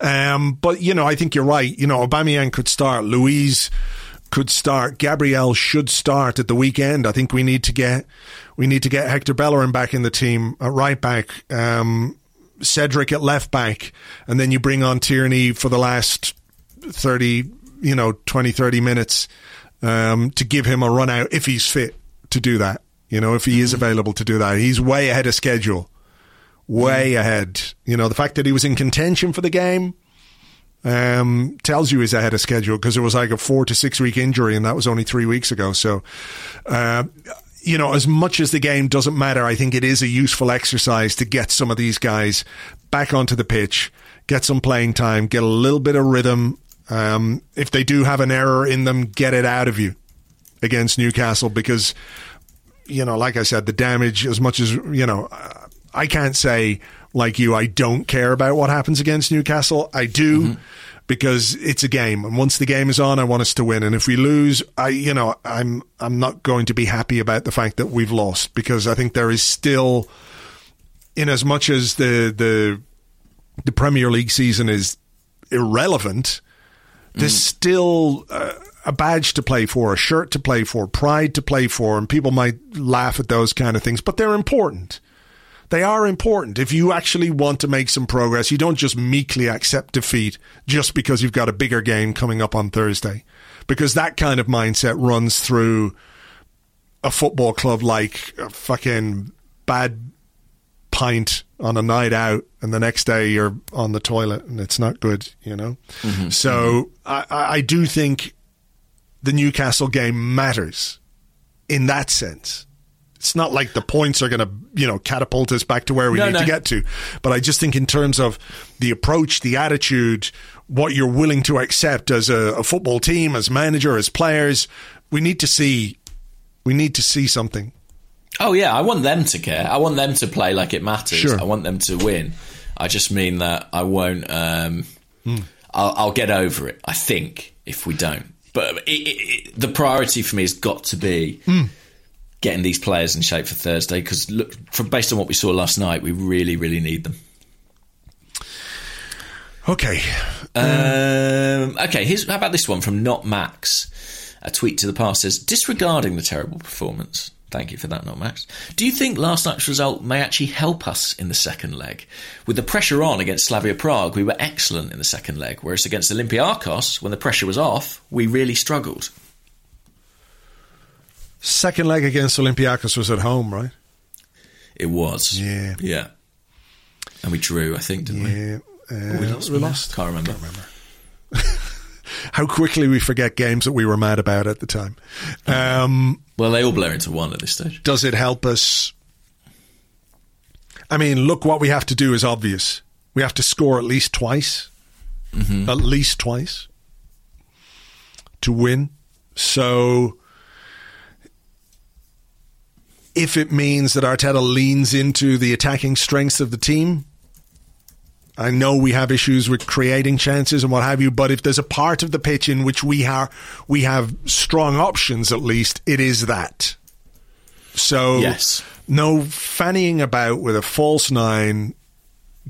Um, but, you know, I think you're right. You know, Aubameyang could start. Luiz could start. Gabriel should start at the weekend. I think we need to get we need to get Hector Bellerin back in the team at right back. Um, Cedric at left back, and then you bring on Tierney for the last 30, you know, 20, 30 minutes um, to give him a run out if he's fit to do that. You know, if he is available to do that. He's way ahead of schedule. Way ahead. You know, the fact that he was in contention for the game um, tells you he's ahead of schedule because it was like a four to six week injury and that was only three weeks ago. So, uh, you know, as much as the game doesn't matter, I think it is a useful exercise to get some of these guys back onto the pitch, get some playing time, get a little bit of rhythm, um, if they do have an error in them, get it out of you against Newcastle because, you know, like I said, the damage, as much as, you know, I can't say, like you, I don't care about what happens against Newcastle. I do. Mm-hmm. Because it's a game, and once the game is on, I want us to win. And if we lose, I, you know, I'm, I'm not going to be happy about the fact that we've lost because I think there is still, in as much as the the the Premier League season is irrelevant, there's mm. still uh, a badge to play for, a shirt to play for, pride to play for, and people might laugh at those kind of things, but they're important. They are important. If you actually want to make some progress, you don't just meekly accept defeat just because you've got a bigger game coming up on Thursday. Because that kind of mindset runs through a football club like a fucking bad pint on a night out and the next day you're on the toilet and it's not good, you know? Mm-hmm. So. I, I do think the Newcastle game matters in that sense. It's not like the points are going to, you know, catapult us back to where we no, need no. to get to. But I just think in terms of the approach, the attitude, what you're willing to accept as a, a football team, as manager, as players, we need to see, we need to see something. Oh yeah, I want them to care. I want them to play like it matters. Sure. I want them to win. I just mean that I won't. Um, mm. I'll, I'll, get over it. I think if we don't, but it, it, it, the priority for me has got to be mm. getting these players in shape for Thursday. Because look, from based on what we saw last night, we really, really need them. Okay. Um, okay. Here's how about this one from Not Max. A tweet to the past says, disregarding the terrible performance, Thank you for that, not Max. Do you think last night's result may actually help us in the second leg? With the pressure on against Slavia Prague, we were excellent in the second leg, whereas against Olympiacos, when the pressure was off, we really struggled. Second leg against Olympiacos was at home, right? It was. Yeah. Yeah. And we drew, I think, didn't yeah. we? Uh, we lost. We lost. Can't remember. Can't remember. how quickly we forget games that we were mad about at the time. Um, well, they all blur into one at this stage. Does it help us? I mean, look, what we have to do is obvious. We have to score at least twice, mm-hmm. at least twice to win. So if it means that Arteta leans into the attacking strengths of the team, I know we have issues with creating chances and what have you, but if there's a part of the pitch in which we have we have strong options, at least it is that. So yes. no fannying about with a false nine.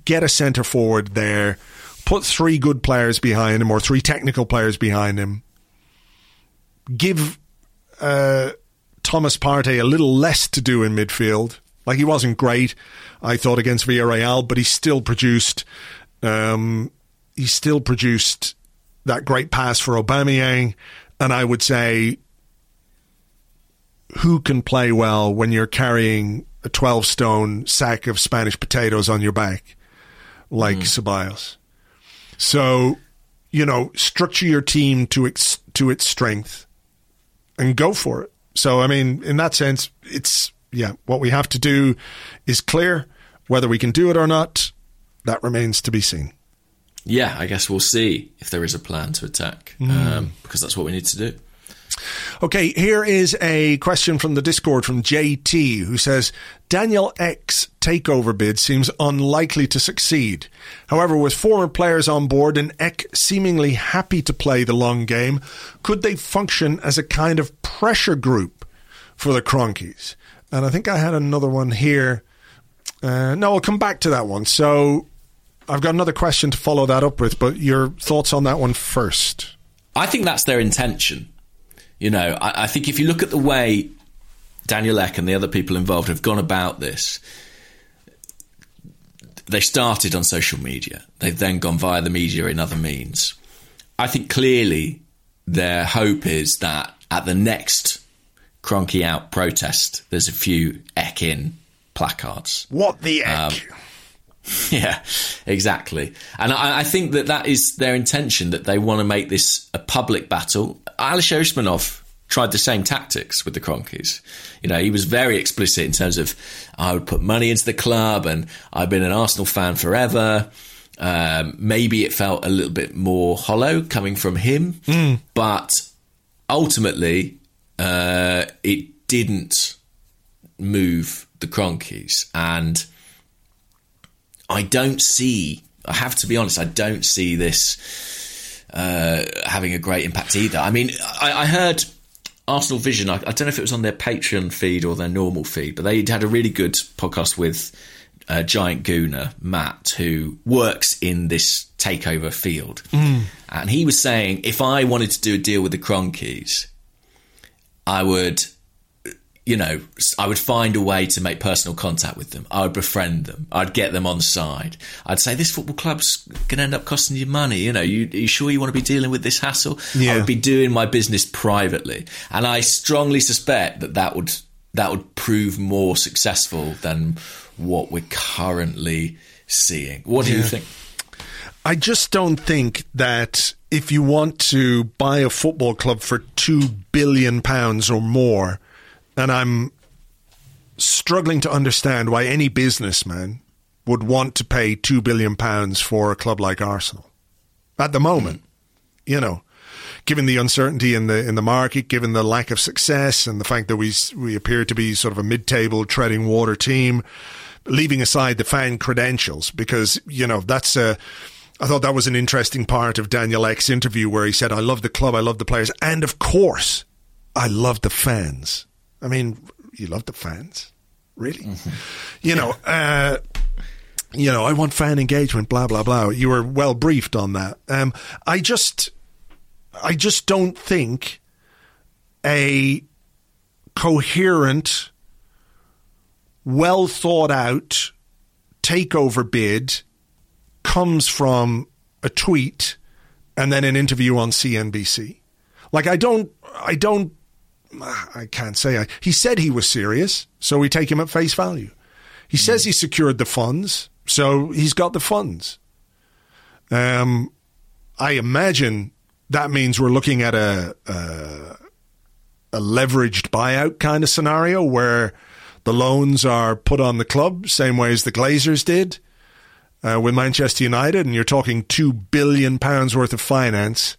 Get a centre forward there. Put three good players behind him or three technical players behind him. Give uh, Thomas Partey a little less to do in midfield. Like he wasn't great I thought against Villarreal, but he still produced um, he still produced that great pass for Aubameyang, and I would say who can play well when you're carrying a 12 stone sack of Spanish potatoes on your back like mm. Ceballos. So, you know, structure your team to its to its strength and go for it. So, I mean, in that sense, it's yeah, what we have to do is clear. Whether we can do it or not, that remains to be seen. Yeah, I guess we'll see if there is a plan to attack, mm. um, because that's what we need to do. Okay, here is a question from the Discord from JT who says Daniel Ek's takeover bid seems unlikely to succeed. However, with former players on board and Ek seemingly happy to play the long game, could they function as a kind of pressure group for the Kroenkes? And I think I had another one here. Uh, no, I'll come back to that one. So I've got another question to follow that up with, but your thoughts on that one first. I think that's their intention. You know, I, I think if you look at the way Daniel Ek and the other people involved have gone about this, they started on social media. They've then gone via the media in other means. I think clearly their hope is that at the next Kroenke out protest, there's a few Ek in placards. What the Ek? Um, yeah, exactly. And I, I, think that that is their intention, that they want to make this a public battle. Alisher Usmanov tried the same tactics with the Kroenkes. You know, he was very explicit in terms of I would put money into the club and I've been an Arsenal fan forever. Um, maybe it felt a little bit more hollow coming from him, mm. but ultimately, uh, it didn't move the Kroenkes. And I don't see, I have to be honest, I don't see this uh, having a great impact either. I mean, I, I heard Arsenal Vision, I, I, don't know if it was on their Patreon feed or their normal feed, but they had a really good podcast with uh, Giant Gooner, Matt, who works in this takeover field. Mm. And he was saying if I wanted to do a deal with the Kroenkes, I would you know, I would find a way to make personal contact with them. I would befriend them. I'd get them on side. I'd say, this football club's going to end up costing you money. You know, you, are you sure you want to be dealing with this hassle? Yeah. I would be doing my business privately. And I strongly suspect that that would, that would prove more successful than what we're currently seeing. What do yeah. you think? I just don't think that if you want to buy a football club for two billion pounds or more, and I'm struggling to understand why any businessman would want to pay two billion pounds for a club like Arsenal at the moment. You know, given the uncertainty in the in the market, given the lack of success, and the fact that we we appear to be sort of a mid-table treading water team, leaving aside the fan credentials, because you know that's a. I thought that was an interesting part of Daniel Ek's interview where he said, "I love the club, I love the players, and of course, I love the fans." I mean, you love the fans, really. Mm-hmm. You know, uh, you know, I want fan engagement. Blah blah blah. You were well briefed on that. Um, I just, I just don't think a coherent, well thought out takeover bid comes from a tweet and then an interview on CNBC. Like I don't, I don't I can't say. I, he said he was serious, so we take him at face value. He says he secured the funds, so he's got the funds. Um, I imagine that means we're looking at a, a a leveraged buyout kind of scenario where the loans are put on the club, same way as the Glazers did uh, with Manchester United, and you're talking two billion pounds worth of finance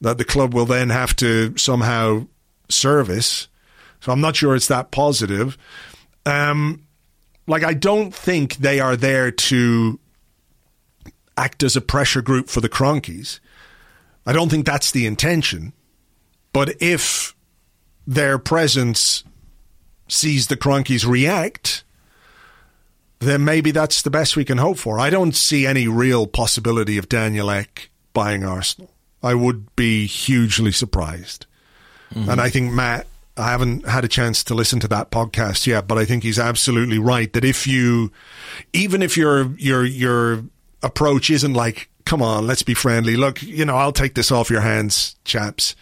that the club will then have to somehow service. So I'm not sure it's that positive. Um, like, I don't think they are there to act as a pressure group for the Kroenkes. I don't think that's the intention. But if their presence sees the Kroenkes react, then maybe that's the best we can hope for. I don't see any real possibility of Daniel Ek buying Arsenal. I would be hugely surprised. Mm-hmm. And I think Matt, I haven't had a chance to listen to that podcast yet, but I think he's absolutely right that if you, even if your your your approach isn't like, come on, let's be friendly. Look, you know, I'll take this off your hands, chaps.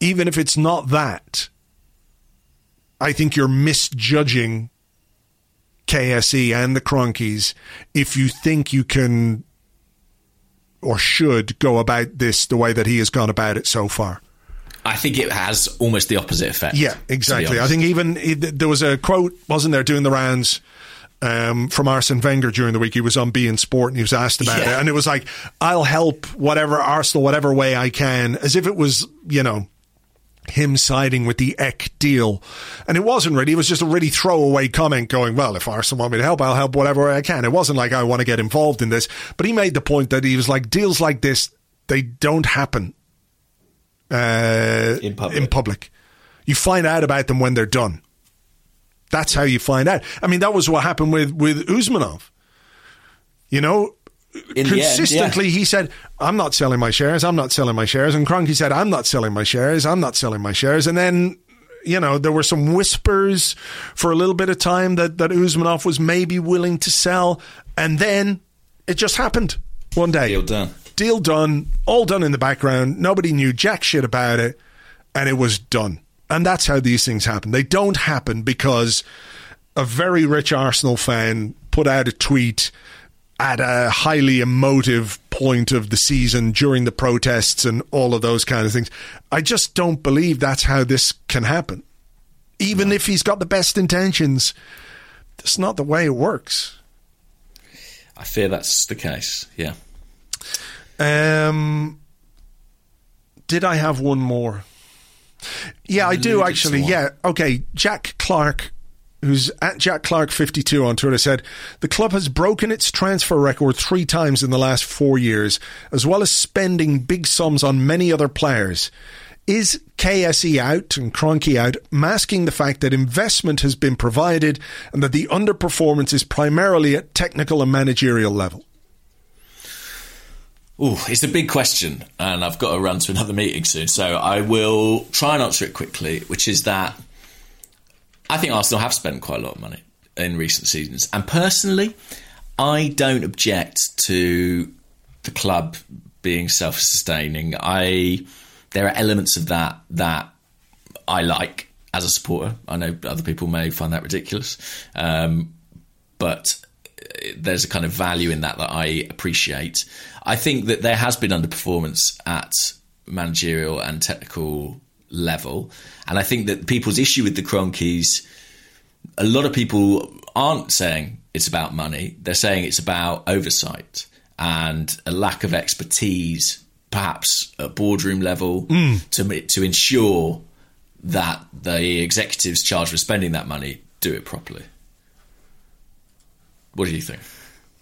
Even if it's not that, I think you're misjudging KSE and the Kroenkes if you think you can or should go about this the way that he has gone about it so far. I think it has almost the opposite effect. Yeah, exactly. I think even it, there was a quote, wasn't there, doing the rounds um, from Arsene Wenger during the week. He was on beIN Sport and he was asked about yeah. it, and it was like, "I'll help whatever Arsenal, whatever way I can," as if it was, you know, him siding with the Ek deal. And it wasn't really, it was just a really throwaway comment going, well, if Arsenal want me to help, I'll help whatever I can. It wasn't like I want to get involved in this. But he made the point that he was like, deals like this, they don't happen uh, In public. in public. You find out about them when they're done. That's how you find out. I mean, that was what happened with, with Usmanov. You know, In the end, yeah. consistently he said, I'm not selling my shares, I'm not selling my shares. And Kroenke said, I'm not selling my shares, I'm not selling my shares. And then, you know, there were some whispers for a little bit of time that, that Usmanov was maybe willing to sell. And then it just happened one day. Deal done. Deal done, all done in the background. Nobody knew jack shit about it. And it was done. And that's how these things happen. They don't happen because a very rich Arsenal fan put out a tweet at a highly emotive point of the season during the protests and all of those kind of things. I just don't believe that's how this can happen. Even if he's got the best intentions, that's not the way it works. I fear that's the case. Yeah. Um, did I have one more? Yeah, I do actually. Yeah, okay. Jack Clark, who's at Jack Clark fifty two on Twitter, said the club has broken its transfer record three times in the last four years, as well as spending big sums on many other players. Is KSE out and Kroenke out, masking the fact that investment has been provided and that the underperformance is primarily at technical and managerial level? Ooh, it's a big question, and I've got to run to another meeting soon. So I will try and answer it quickly, which is that I think Arsenal have spent quite a lot of money in recent seasons. And personally, I don't object to the club being self sustaining. I there are elements of that that I like as a supporter. I know other people may find that ridiculous. Um, but there's a kind of value in that that I appreciate. I think that there has been underperformance at managerial and technical level, and I think that people's issue with the Kroenkes, a lot of people aren't saying it's about money. They're saying it's about oversight and a lack of expertise, perhaps at boardroom level, mm. to to ensure that the executives charged with spending that money do it properly. What do you think?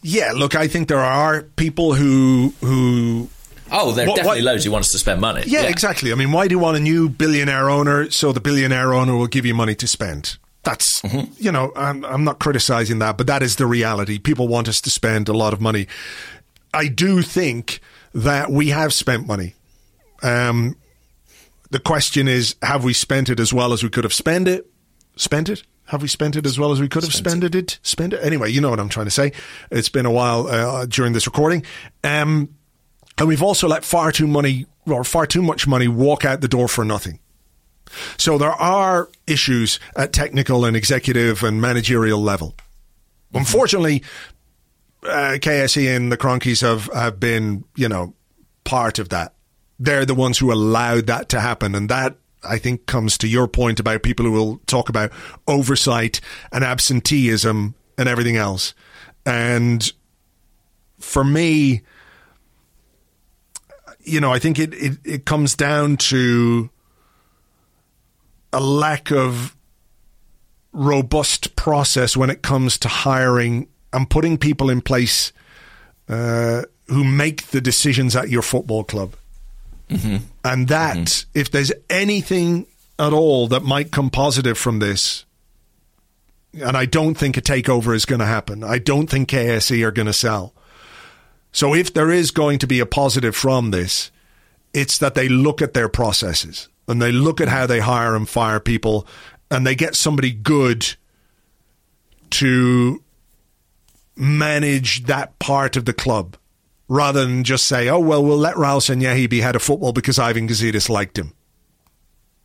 Yeah, look, I think there are people who who Oh, there are What- definitely what- loads who want us to spend money. yeah, exactly. I mean, why do you want a new billionaire owner so the billionaire owner will give you money to spend? That's you know, I'm I'm not criticizing that, but that is the reality. People want us to spend a lot of money. I do think that we have spent money. Um, the question is, have we spent it as well as we could have spent it? Spent it? Have we spent it as well as we could have spent it? Spend it? Anyway, you know what I'm trying to say. It's been a while uh, during this recording. Um, and we've also let far too money or far too much money walk out the door for nothing. So there are issues at technical and executive and managerial level. Unfortunately, uh, KSE and the Kroenkes have, have been, you know, part of that. They're the ones who allowed that to happen. And that, I think, comes to your point about people who will talk about oversight and absenteeism and everything else. And for me, you know, I think it, it, it comes down to a lack of robust process when it comes to hiring and putting people in place uh, who make the decisions at your football club. Mm-hmm. And that, mm-hmm. if there's anything at all that might come positive from this, and I don't think a takeover is going to happen, I don't think KSE are going to sell. So if there is going to be a positive from this, it's that they look at their processes and they look at how they hire and fire people and they get somebody good to manage that part of the club rather than just say, oh, well, we'll let Raul Sanllehi be head of football because Ivan Gazidis liked him.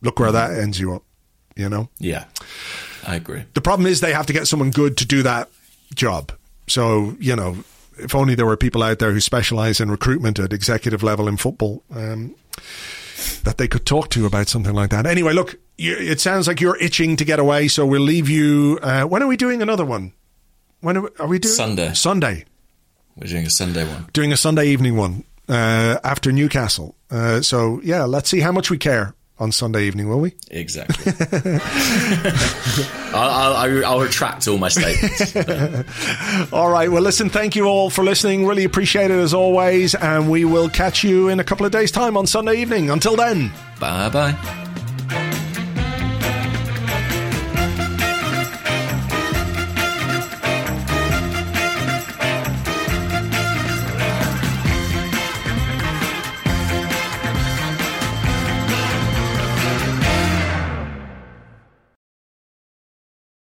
Look where that ends you up, you know? Yeah, I agree. The problem is they have to get someone good to do that job. So, you know, if only there were people out there who specialize in recruitment at executive level in football um, that they could talk to about something like that. Anyway, look, you, it sounds like you're itching to get away, so we'll leave you. Uh, when are we doing another one? When are we, are we doing Sunday. Sunday, We're doing a Sunday one. doing a Sunday evening one uh, after Newcastle. Uh, so yeah, let's see how much we care on Sunday evening, will we? Exactly. I'll, I'll, I'll, retract all my statements. all right. Well, listen, thank you all for listening. Really appreciate it as always. And we will catch you in a couple of days' time on Sunday evening. Until then. Bye bye.